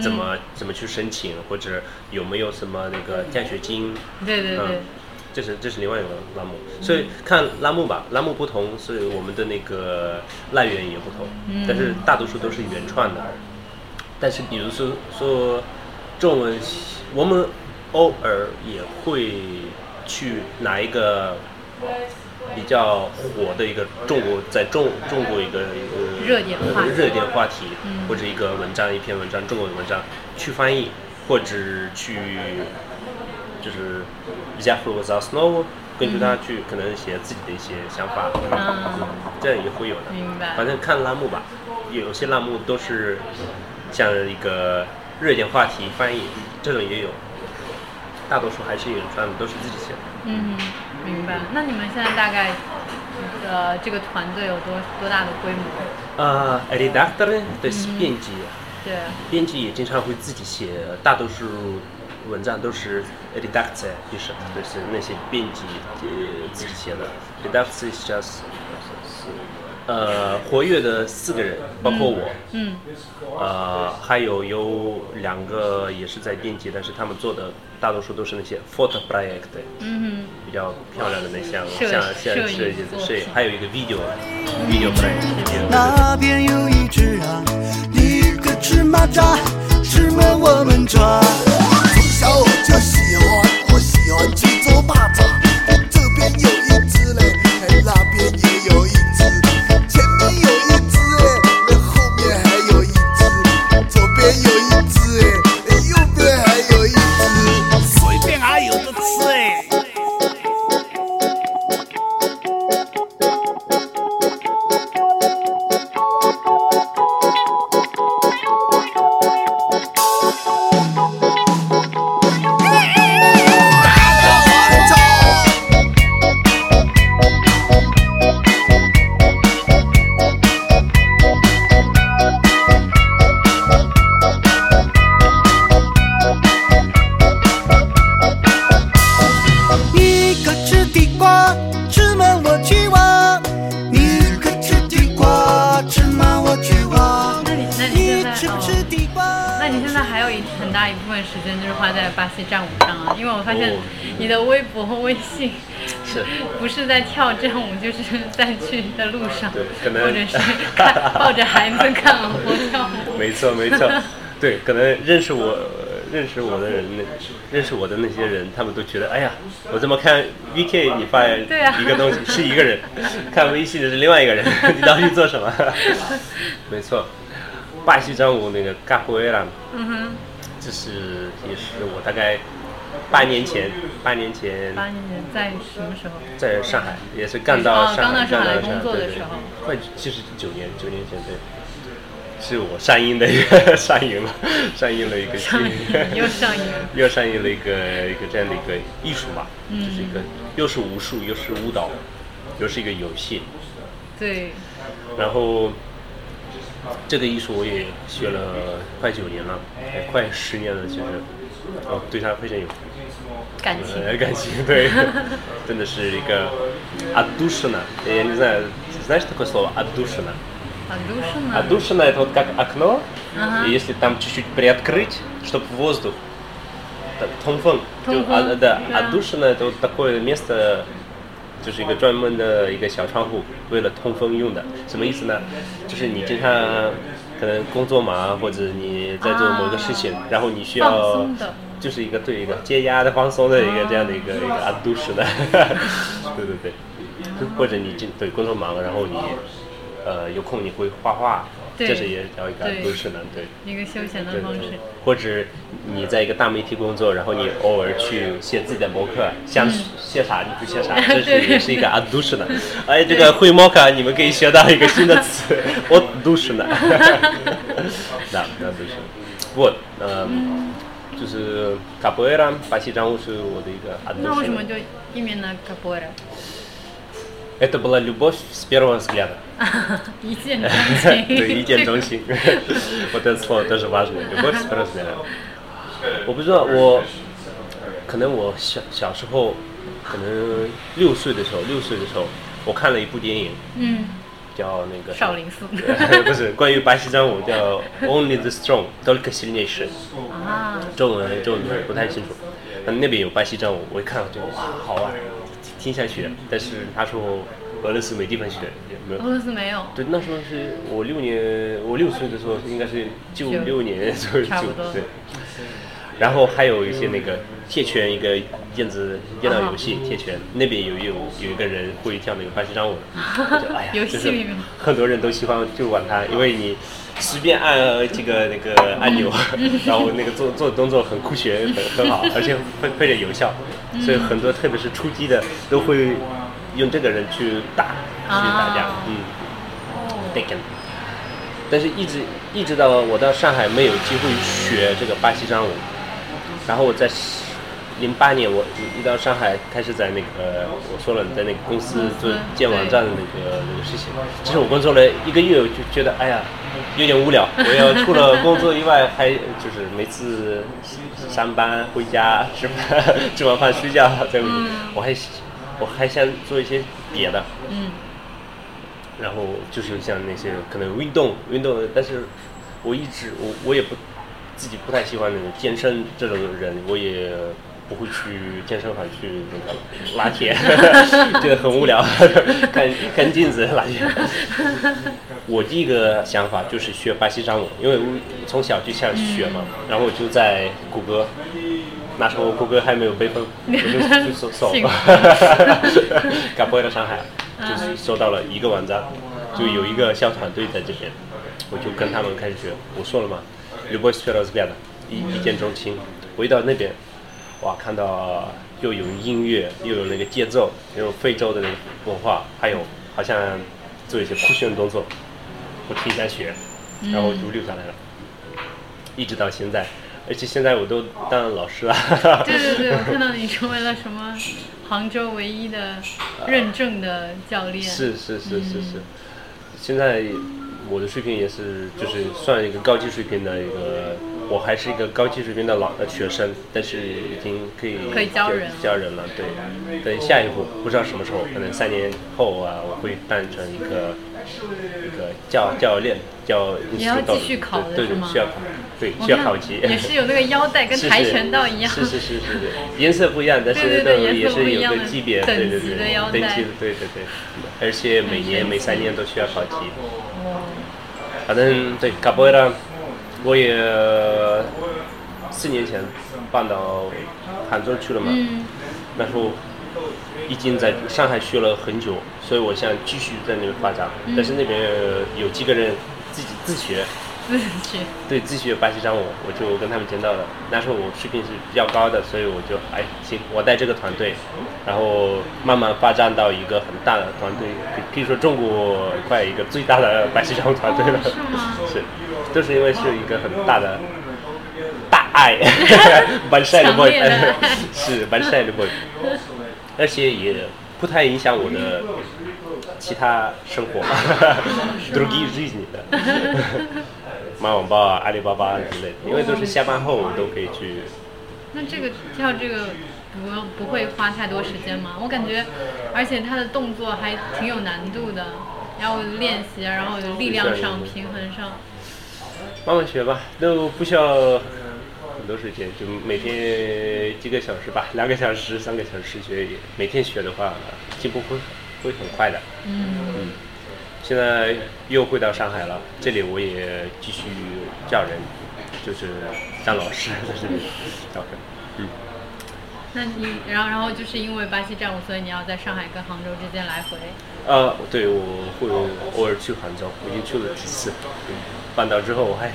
怎么、怎么去申请，或者有没有什么那个奖学金，对对对。嗯，这是这是另外一个栏目，所以看栏目吧，栏目不同，所以我们的那个来源也不同，但是大多数都是原创的。但是比如说说中文，我们偶尔也会去拿一个比较火的一个中国在中中国一个一个热点话题或者一个文章一篇文章中国文章去翻译，或者去就是下回 was a snow，根据他去可能写自己的一些想法，这样也会有的。明白。反正看栏目吧，有些栏目都是像一个热点话题翻译这种也有。大多数还是有人撰的，都是自己写的。嗯，明白了。那你们现在大概呃这个团队有多多大的规模？呃，editor，对是编辑。对。编辑也经常会自己写，大多数文章都是 editor 就是就是那些编辑呃自己写的。editor is just 呃活跃的四个人，包括我。嗯。嗯。呃，还有有两个也是在编辑，但是他们做的。大多数都是那些 photo project，嗯比较漂亮的那像摄像摄影像设计的摄影，还有一个 video video project，那边有一只啊，一个芝麻渣，芝麻我们抓。从小我就喜欢，我喜欢去做蚂蚱。你的微博和微信是。不是在跳战舞，就是在去的路上，对可能或者是看抱着孩子看老婆跳舞。*laughs* 没错没错，对，可能认识我认识我的人，那认识我的那些人，他们都觉得，哎呀，我怎么看 VK 你发一个东西是一个人，*laughs* 看微信的是另外一个人，*laughs* 你到底做什么？没错，巴西张舞那个 g a p e 嗯哼，这是也是我大概八年前，八年前。八年前在什么时候？在上海，也是干到哦上海，刚到上海工作的时候。快其实九年，九年前对，是我上映的一个上映了，*laughs* 上映了一个戏上映又上映了。*laughs* 又上映了一个一个这样的一个艺术吧，嗯。就是一个又是武术，又是舞蹈，又是一个游戏，对，然后这个艺术我也学了快九年了，哎快十年了，其实，哦，对它非常有感情。呃，感情，对，真的是一个*laughs* отдушина. Я не знаю, знаешь такое слово отдушина? 啊，都是呢。 Отдушина это вот как окно, Ага. и если там чуть-чуть приоткрыть, чтобы воздух, так, 通风, то, 通风， а, да, 对啊。 отдушина это вот такое место, 就是一个专门的一个小窗户，为了通风用的。什么意思呢？就是你经常 可能工作忙，或者你在做某个事情，啊然后你需要就是一个对一个解压的、放松的一个这样的一个一个阿都市的，*laughs* 对对对，或者你就对工作忙，然后你呃有空你会画画，对这是也叫一个阿对都市的，对。一个休闲的方式或者你在一个大媒体工作，然后你偶尔去写自己的博客，想写啥你就写啥，*laughs* 这是也是一个阿都市的。*laughs* 哎，这个会摩卡你们可以学到一个新的词，我都市的。那那都是。sport，呃，就是卡布埃拉巴西战舞是我的一个很那为什么就一面呢 o e r Это была любовь с первого взгляда. *laughs* *laughs* *laughs* 一见钟情？对，一见钟情。вот это слово тоже важно. Любовь с первого взгляда. 我不知道，我可能我小小时候，可能六岁的时候，六岁的时候，我看了一部电影，嗯，叫那个少林寺不是关于巴西战舞，叫 Only the Strong Только сильнейшие。啊，中文中文不太清楚，但那边有巴西战舞，我一看我就哇好玩， 听下去。但是他说俄罗斯没地方学，没有俄。罗斯没有，对，那时候是我六年，我六岁的时候应该是九九六年左右，差不多对。然后还有一些那个铁拳，一个电子电脑游戏铁拳，那边有有有一个人会跳那个巴西张舞，*laughs* 游就是戏里面很多人都喜欢就玩它，因为你随便按这个那个按钮，*laughs* 然后那个做做动作很酷炫，很很好，而且非非常有效，所以很多特别是初级的都会用这个人去打去打架。啊，嗯。e 但是一直一直到我到上海没有机会学这个巴西张舞，然后我在零八年我一到上海开始在那个我说了在那个公司做建网站的那个那个事情，其实我工作了一个月，我就觉得哎呀有点无聊，我要除了工作以外，还就是每次上班回家吃饭吃完饭睡觉在屋里，我 *laughs* 还我还想做一些别的，嗯，然后就是像那些可能运动运动，但是我一直我我也不自己不太喜欢那种健身这种人，我也不会去健身房去那个拉铁，觉得*laughs* 很无聊，*laughs* 看看镜子拉铁。我第一个想法就是学巴西战舞，因为我从小就想学嘛，然后我就在谷歌。那时候谷歌还没有备份，我就去搜搜幸福，嘎波的上海，就是搜到了一个网站，就有一个小团队在这边，我就跟他们开始学。我说了嘛，любовь с первого взгляда，一一见钟情。我一到那边， 哇，看到又有音乐，又有那个节奏，又有非洲的那个文化，还有好像做一些酷炫的动作，我挺想学，然后我就留下来了，一直到现在。而且现在我都当老师了，对对对，*laughs* 我看到你成为了什么杭州唯一的认证的教练，是是是是是，现在我的水平也是就是算一个高级水平的一个，我还是一个高级水平的老呃学生，但是已经可以可以教人了教人了，对。等下一步不知道什么时候，可能三年后啊，我会当成一个一个教教练教也要继续考的对对是吗需要考，对需要考级，也是有那个腰带跟跆拳道一样，是是是是是，颜色不一样，但是都也是有个级别，等对对对，等级的，对对对，而且每年每三年都需要考级。哦，反正对卡布埃拉，我也四年前搬到杭州去了嘛，嗯，那时候已经在上海学了很久，所以我想继续在那边发展，但是那边有几个人自己自学。*laughs* 自学，对自学巴西战舞，我就跟他们见到了。那时候我水平是比较高的，所以我就哎行，我带这个团队，然后慢慢发展到一个很大的团队，可可以说中国快一个最大的巴西商务团队了。哦是吗是，*laughs* 就是因为是一个很大的 *laughs* 大爱。*laughs* *laughs* 蛮帅的 boy 是蛮帅的 boy 而且也不太影响我的其他生活。嘛马网吧阿里巴巴之类的。因为都是下班后我都可以去那这个跳这个不不会花太多时间吗？我感觉而且他的动作还挺有难度的。然后练习然后力量上平衡上。慢慢学吧，都不需要很多时间，就每天几个小时吧，两个小时、三个小时学，每天学的话，进步会会很快的。嗯，嗯，现在又回到上海了，这里我也继续教人，就是当老师在这里教人。嗯，那你然后然后就是因为巴西战务，所以你要在上海跟杭州之间来回。呃，对，我会偶尔去杭州，我已经去了几次。嗯搬到之后，我还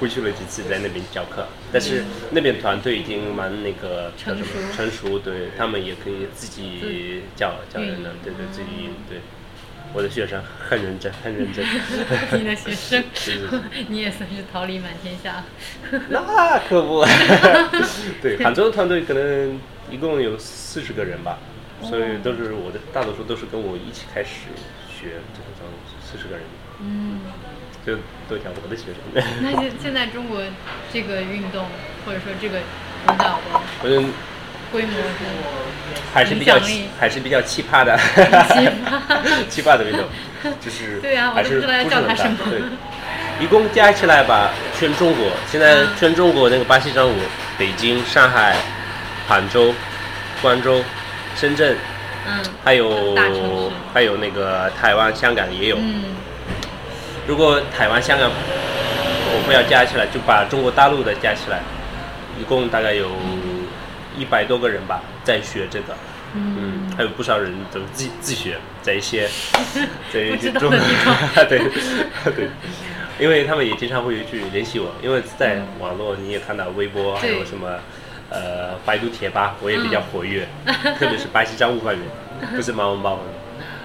回去了几次，在那边教课。但是那边团队已经蛮那个叫什么成熟成熟，对他们也可以自己教教人了，对对，自己对。我的学生很认真，很认真。*laughs* 你的学生 *laughs* *laughs* 你也算是桃李满天下。那可不，对，杭州团队可能一共有四十个人吧，所以都是我的，大多数都是跟我一起开始学这个东西，四十个人，嗯，就都讲我的学生。*laughs* 那现现在中国这个运动或者说这个舞蹈的反正规模是还是比较还是比较奇葩的，奇葩。*laughs* 奇葩的运动，就是 *laughs* 对啊我还是都不知道要叫它什么。对，一共加起来吧，全中国现在嗯。全中国那个巴西战舞，北京、上海、杭州、广州、深圳，嗯。还有还有那个台湾、香港也有。嗯如果台湾、香港我不要加起来，就把中国大陆的加起来，一共大概有一百多个人吧，在学这个。嗯，还有不少人都自自学，在一些 *laughs* 在一些中的地方。*laughs* 对对，因为他们也经常会去联系我，因为在网络你也看到微博，还有什么呃百度贴吧，我也比较活跃，*laughs* 特别是巴西战舞方面，不是马文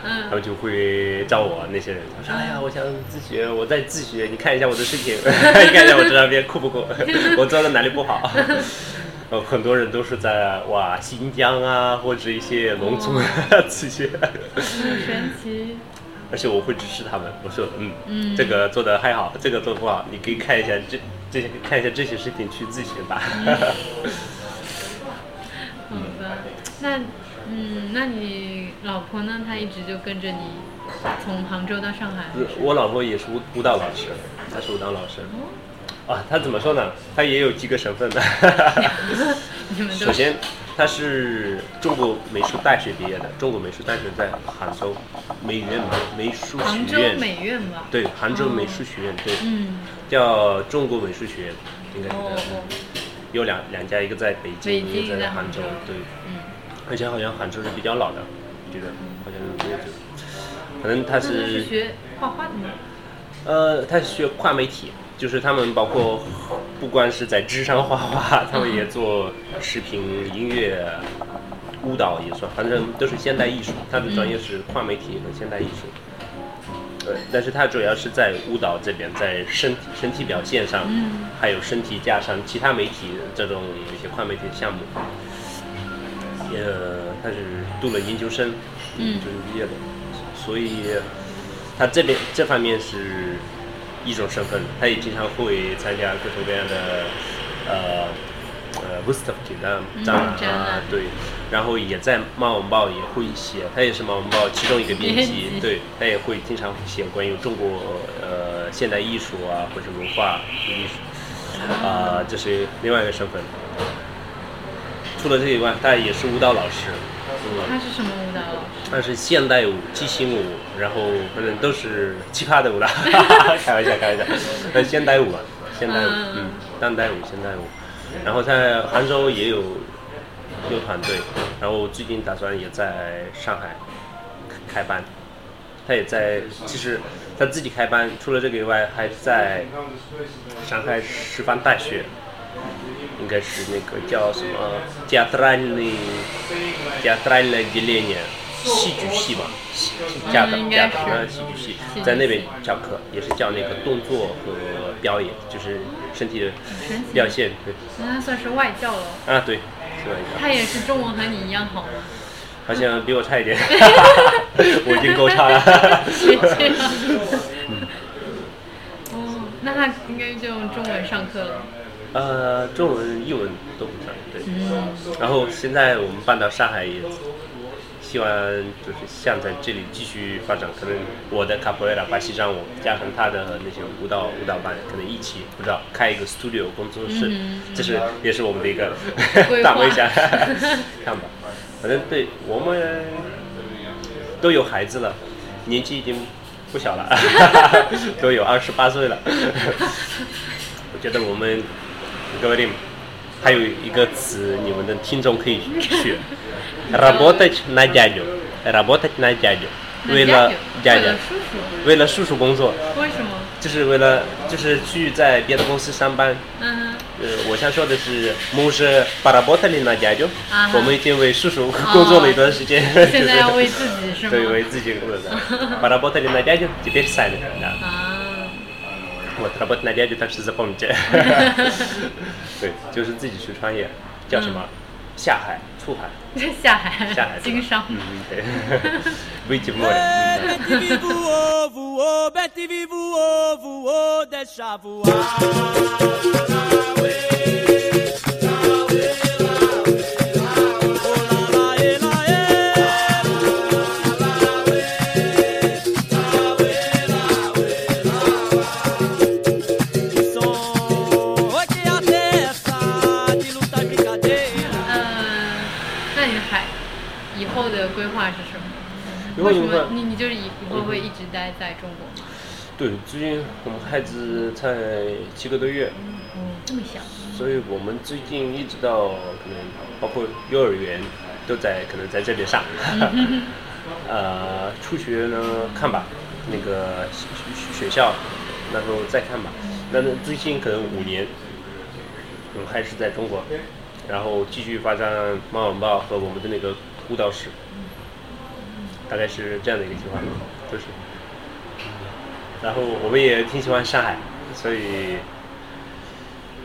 包。他嗯们就会找我那些人，他说：“哎呀，我想自学，我在自学，你看一下我的视频，你 *laughs* 看一下我这张片酷不酷？我做的 *laughs* 哪里不好？”呃，很多人都是在哇新疆啊，或者一些农村啊自学，很神奇。而且我会支持他们。我说：“嗯，嗯这个做的还好，这个做得不好，你可以看一下这这些看一下这些视频去自学吧。*laughs* 好吧，那嗯，那你老婆呢？她一直就跟着你从杭州到上海。我老婆也是舞舞蹈老师，她是舞蹈老师。哦啊，她怎么说呢？她也有几个身份的。*laughs* 你们都首先，她是中国美术大学毕业的，中国美术大学在杭州美院美术杭州学院，美院吧？对，杭州美术学院，对，嗯，叫中国美术学院，应该是哦有两两家，一个在北京，一个在杭州，对。嗯，而且好像杭州是比较老的，我觉得好像是这个，可能他是是学画画的吗？呃，他是学跨媒体，就是他们包括不光是在纸上画画，他们也做视频、音乐、舞蹈也算，反正都是现代艺术。他的专业是跨媒体和现代艺术。对，但是他主要是在舞蹈这边，在身体身体表现上，嗯还有身体加上其他媒体这种一些跨媒体的项目。呃，他是读了研究生，嗯。就是毕业的，所以他这边这方面是一种身份，他也经常会参加各种各样的呃呃 w i s t o f 的展览啊对，然后也在马文报也会写，他也是马文报其中一个编辑，对，他也会经常写关于中国呃现代艺术啊或者文化艺术啊、这是另外一个身份。除了这以外，他也是舞蹈老师，他，是什么舞蹈老师？他是现代舞、即兴舞，然后反正都是奇葩的舞蹈，*laughs* 开玩笑，开玩笑，那，现代舞啊，现代舞，嗯嗯，当代舞、现代舞，然后在杭州也有有团队，然后最近打算也在上海开班，他也在，其实他自己开班，除了这个以外，还在上海师范大学。应该是那个叫什么 театральный театральное отделение 戏剧系吧，戏加的应该是加的戏剧系戏剧，在那边教课，也是教那个动作和表演，就是身体的神奇表现。对，那她算是外教了。啊对，是吧？她也是中文和你一样好吗？好像比我差一点，*laughs* 我已经够差了。别这样。哦，那她应该就用中文上课了。 呃，中文、英文都不算，对。嗯，然后现在我们搬到上海，也希望就是想在这里继续发展。可能我的卡普瑞拉巴西战舞加上他的那些舞蹈舞蹈班，可能一起不知道开一个 studio 工作室，嗯这是也是我们的一个 *laughs* 大梦想。看吧，反正对我们都有孩子了，年纪已经不小了，*laughs* 都有二十八岁了。*laughs* 我觉得我们 各位还有一个词，你们的听众可以学，работать на дядю，работать на дядю，为了 дядю，дядя 为了叔叔，为了叔叔工作，为什么？ 就是为了就是去在别的公司上班。嗯呃，我想说的是，мы уже поработали на дядю，啊哈我们已经为叔叔工作了一段时间，哼，现在要为自己是吗？对为自己工作的。поработали на *laughs* дядю, теперь сами. Да. 啊， Вот, работать на дядю, так что запомните. 对，就是自己去创业，叫什么？下海、出海、*laughs* 下海，下海是吧经商。嗯，对，*laughs* выйти в море. 为什么你你就是以以后会一直待在中国吗？对，最近我们孩子才七个多月，嗯，这么小。所以我们最近一直到可能包括幼儿园都在可能在这边上。*laughs* 呃，初学呢看吧，那个学学学校那时候再看吧。那那最近可能五年，我们，还是在中国，然后继续发展猫眼报和我们的那个舞蹈室，大概是这样的一个计划，就是。然后我们也挺喜欢上海，所以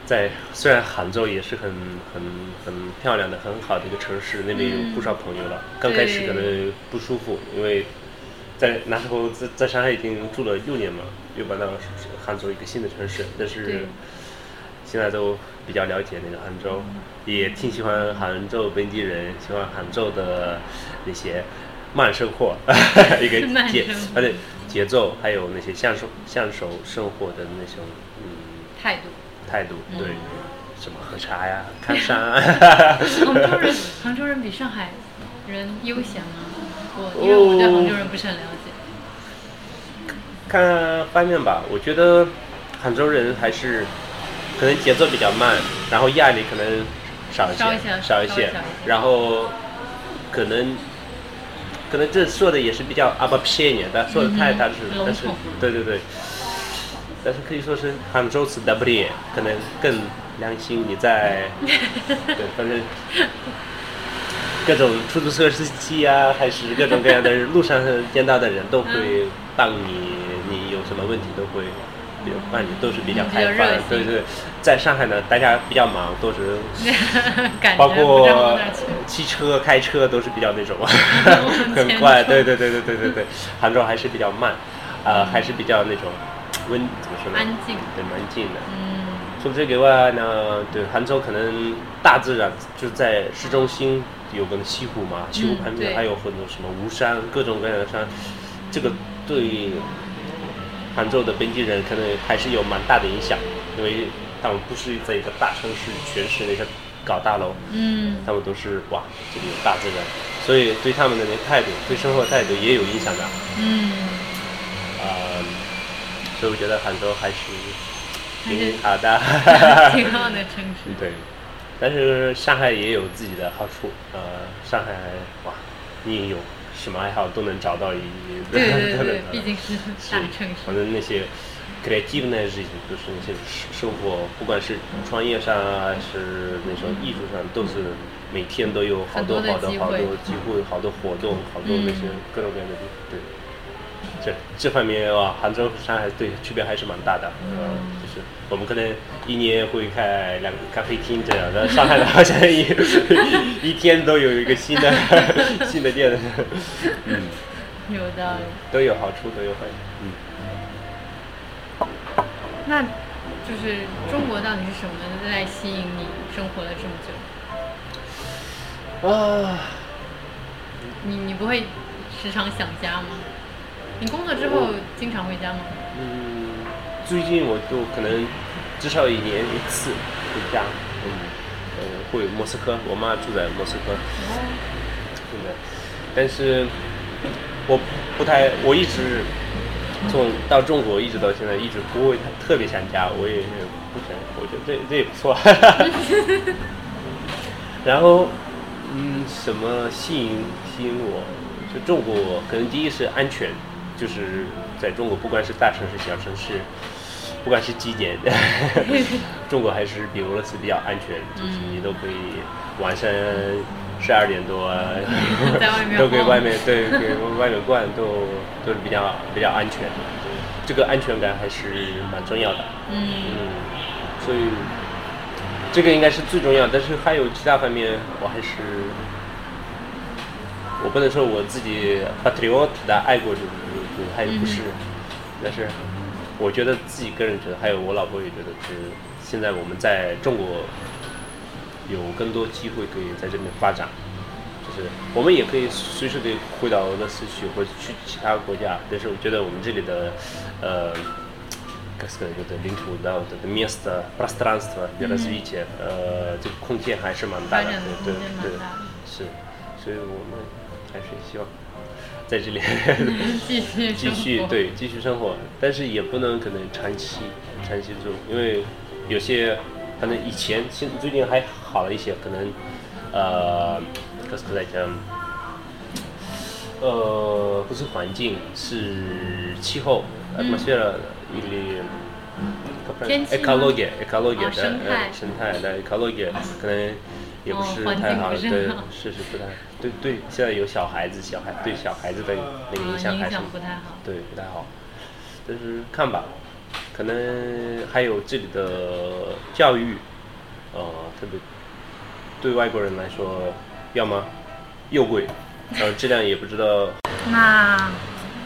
在虽然杭州也是很很很漂亮的、很好的一个城市，那边有不少朋友了。刚开始可能不舒服，因为在那时候在在上海已经住了六年嘛，又搬到杭州一个新的城市，但是现在都比较了解那个杭州，也挺喜欢杭州本地人，喜欢杭州的那些慢生活，*laughs* 一个节而且节奏，还有那些享受享受生活的那种嗯态度。态度，嗯对，什么喝茶呀、*laughs* 看山啊，杭州人，杭州人比上海人悠闲吗？我因为我对杭州人不是很了解。看方面吧，我觉得杭州人还是可能节奏比较慢，然后压力可能少一些，少一些，然后可能可能这说的也是比较阿巴偏一点，但说的太大是，嗯但是对对对，但是可以说是杭州词 W 可能更良心，你在 *laughs* 对，反正。各种出租车司机啊，还是各种各样的路上见到的人都会帮你，你有什么问题都会，比如帮你都是比较嗯开放。对对，在上海呢，大家比较忙，都是 *laughs* 包括。汽车、开车都是比较那种 *laughs* 很快。对对对对对对对，*laughs* 杭州还是比较慢，呃，还是比较那种温怎么说呢？安静对，蛮静的。嗯，除了这个以外呢，对杭州可能大自然就在市中心有个西湖嘛，西湖旁边还有很多什么吴山，各种各样的山，这个对杭州的本地人可能还是有蛮大的影响，因为他们不是在一个大城市全是那些搞大楼，嗯，他们都是哇这里有大自然，所以对他们的那个态度，对生活态度也有影响的。嗯，呃，所以我觉得杭州还是挺好的，挺好的城市。*laughs* 对，但是上海也有自己的好处。呃，上海哇，你有什么爱好都能找到一，*laughs* 对对对，毕竟是大城市。反正那些 creative 的事情，就是那些生生活，不管是创业上啊，还是那种艺术上，都是每天都有好多好多好多机会，好多活动，好多那些嗯各种各样的对。这这方面啊，杭州和上海对区别还是蛮大的。嗯，就是我们可能一年会开两个咖啡厅这样的，上海的好像一 *laughs* 一天都有一个新的 *laughs* 新的店，*laughs* 嗯，有道理。都有好处，都有坏处，嗯。那就是中国到底是什么在吸引你生活了这么久？啊，你你不会时常想家吗？你工作之后经常回家吗？嗯，最近我就可能至少一年一次回家，嗯，呃，会莫斯科，我妈住在莫斯科，真的，但是我不太，我一直从到中国一直到现在，一直不会特别想家，我也是不想，我觉得这这也不错。*laughs* 然后，嗯，什么吸引吸引我？就中国可能第一是安全，就是在中国，不管是大城市、小城市，不管是几点，*laughs* 中国还是比俄罗斯比较安全，就是你都可以晚上十二点多 *laughs* *laughs* 都给外面对给外面灌都都是比较比较安全。的，这个安全感还是蛮重要的。嗯。嗯，所以这个应该是最重要，但是还有其他方面，我还是我不能说我自己 patriot 的爱国者，还不是，但是我觉得自己个人觉得，还有我老婆也觉得，就是现在我们在中国有更多机会可以在这边发展。就是我们也可以随时可以回到俄罗斯去，或者去其他国家，但是我觉得我们这里的，呃，как сказать, вот это 领土да, вот это место, пространство для развития，呃，这个空间还是蛮大的发展的，对空间蛮对对大的，是，所以我们还是希望*laughs* 在这里继续继续生活对继续生活，但是也不能可能长期长期住，因为有些 反正以前，现最近还好了一些，可能，呃，可是在讲，呃，不是环境，是气候，而且了，因为，生态，生态，生态，生态，可能也不是太好，对，是是不太，对对，现在有小孩子，小孩对小孩子的那个影响还是，对不太好，对不太好，就是看吧。可能还有这里的教育，呃，特别对外国人来说，要么又贵，然后质量也不知道。那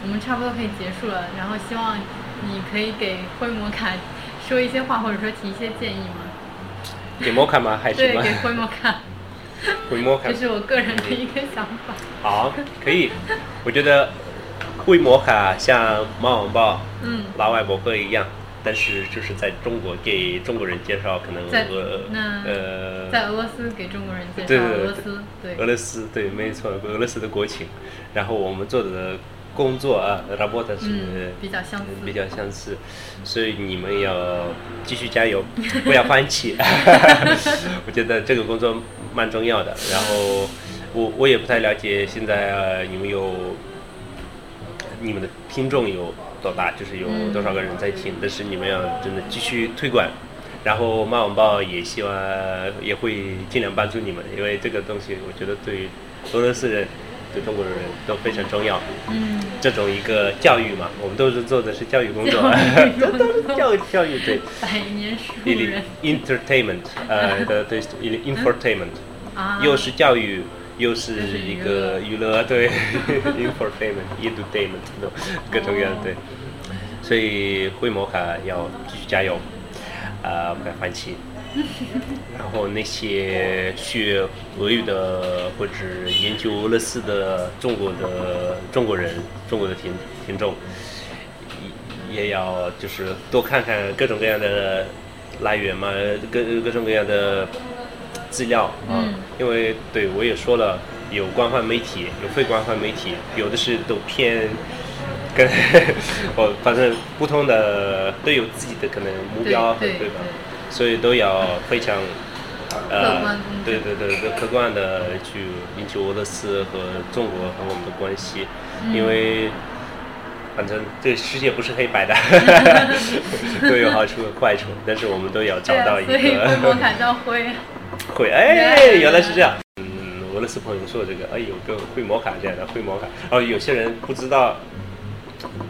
我们差不多可以结束了，然后希望你可以给灰摩卡说一些话，或者说提一些建议吗？给摩卡吗？还是对，给灰摩卡，*laughs* 灰摩卡这。是我个人的一个想法。好，可以。我觉得会摩卡像猫王报、嗯，老外博客一样，但是就是在中国给中国人介绍可能在俄那呃在俄罗斯给中国人介对对对绍俄罗斯，对俄罗斯对，没错，俄罗斯的国情。然后我们做的工作啊，работа 是、嗯比较相似比较相似，所以你们要继续加油，*laughs* 不要放弃。*laughs* 我觉得这个工作蛮重要的。然后我我也不太了解现在、呃、你们有你们的听众有 多大，就是有多少个人在听，但是你们要真的继续推广。然后马网报也希望也会尽量帮助你们，因为这个东西我觉得对俄罗斯人、对中国人都非常重要。嗯，这种一个教育嘛，我们都是做的是教育工作，都是 *laughs* 教育教育对。百年树人。Entertainment，呃 *laughs* 对对啊，又是教育，又是一个娱乐，对 infotainment、*laughs* entertainment 都各种各样对。所以会摩卡要继续加油，啊、不要放弃。*laughs* 然后那些学俄语的或者研究俄罗斯的中国的中国人、中国的听听众，也也要就是多看看各种各样的来源嘛，各各种各样的资料啊。嗯因为对我也说了，有官方媒体，有非官方媒体，有的是都偏。跟 *laughs* 我反正不同的都有自己的可能目标和对对吧？所以都要非常呃对对对对客观的去研究俄罗斯和中国和我们的关系，嗯因为反正这世界不是黑白的，*laughs* *laughs* 都有好处和坏处，但是我们都要找到一所以灰摩个会哎，原来是这样。嗯，俄罗斯朋友说这个，哎，有个会摩卡这样的会摩卡，然后有些人不知道，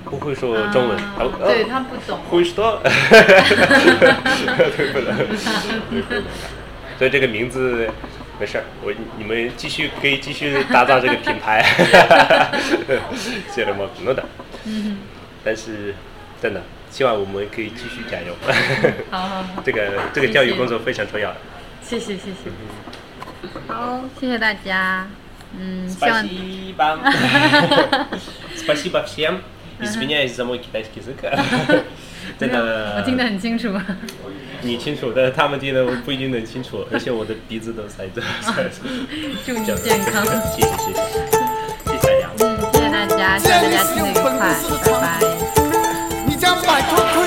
不会说中文，啊他说对哦他不懂，会说，*laughs* 对不能，对。所以这个名字没事儿，我你们继续可以继续打造这个品牌，谢了吗？诺的。嗯，但是真的，希望我们可以继续加油。好好好，*laughs* 这个这个教育工作非常重要。谢谢谢谢谢谢，好，谢谢大家。嗯，希望。真的。我听得很清楚。吗。你清楚，但是他们听的不一定能清楚，而且我的鼻子都塞着。*laughs* 祝你健康。谢谢谢谢，谢谢。谢谢大家，希望大家得愉快，拜拜。你家百通。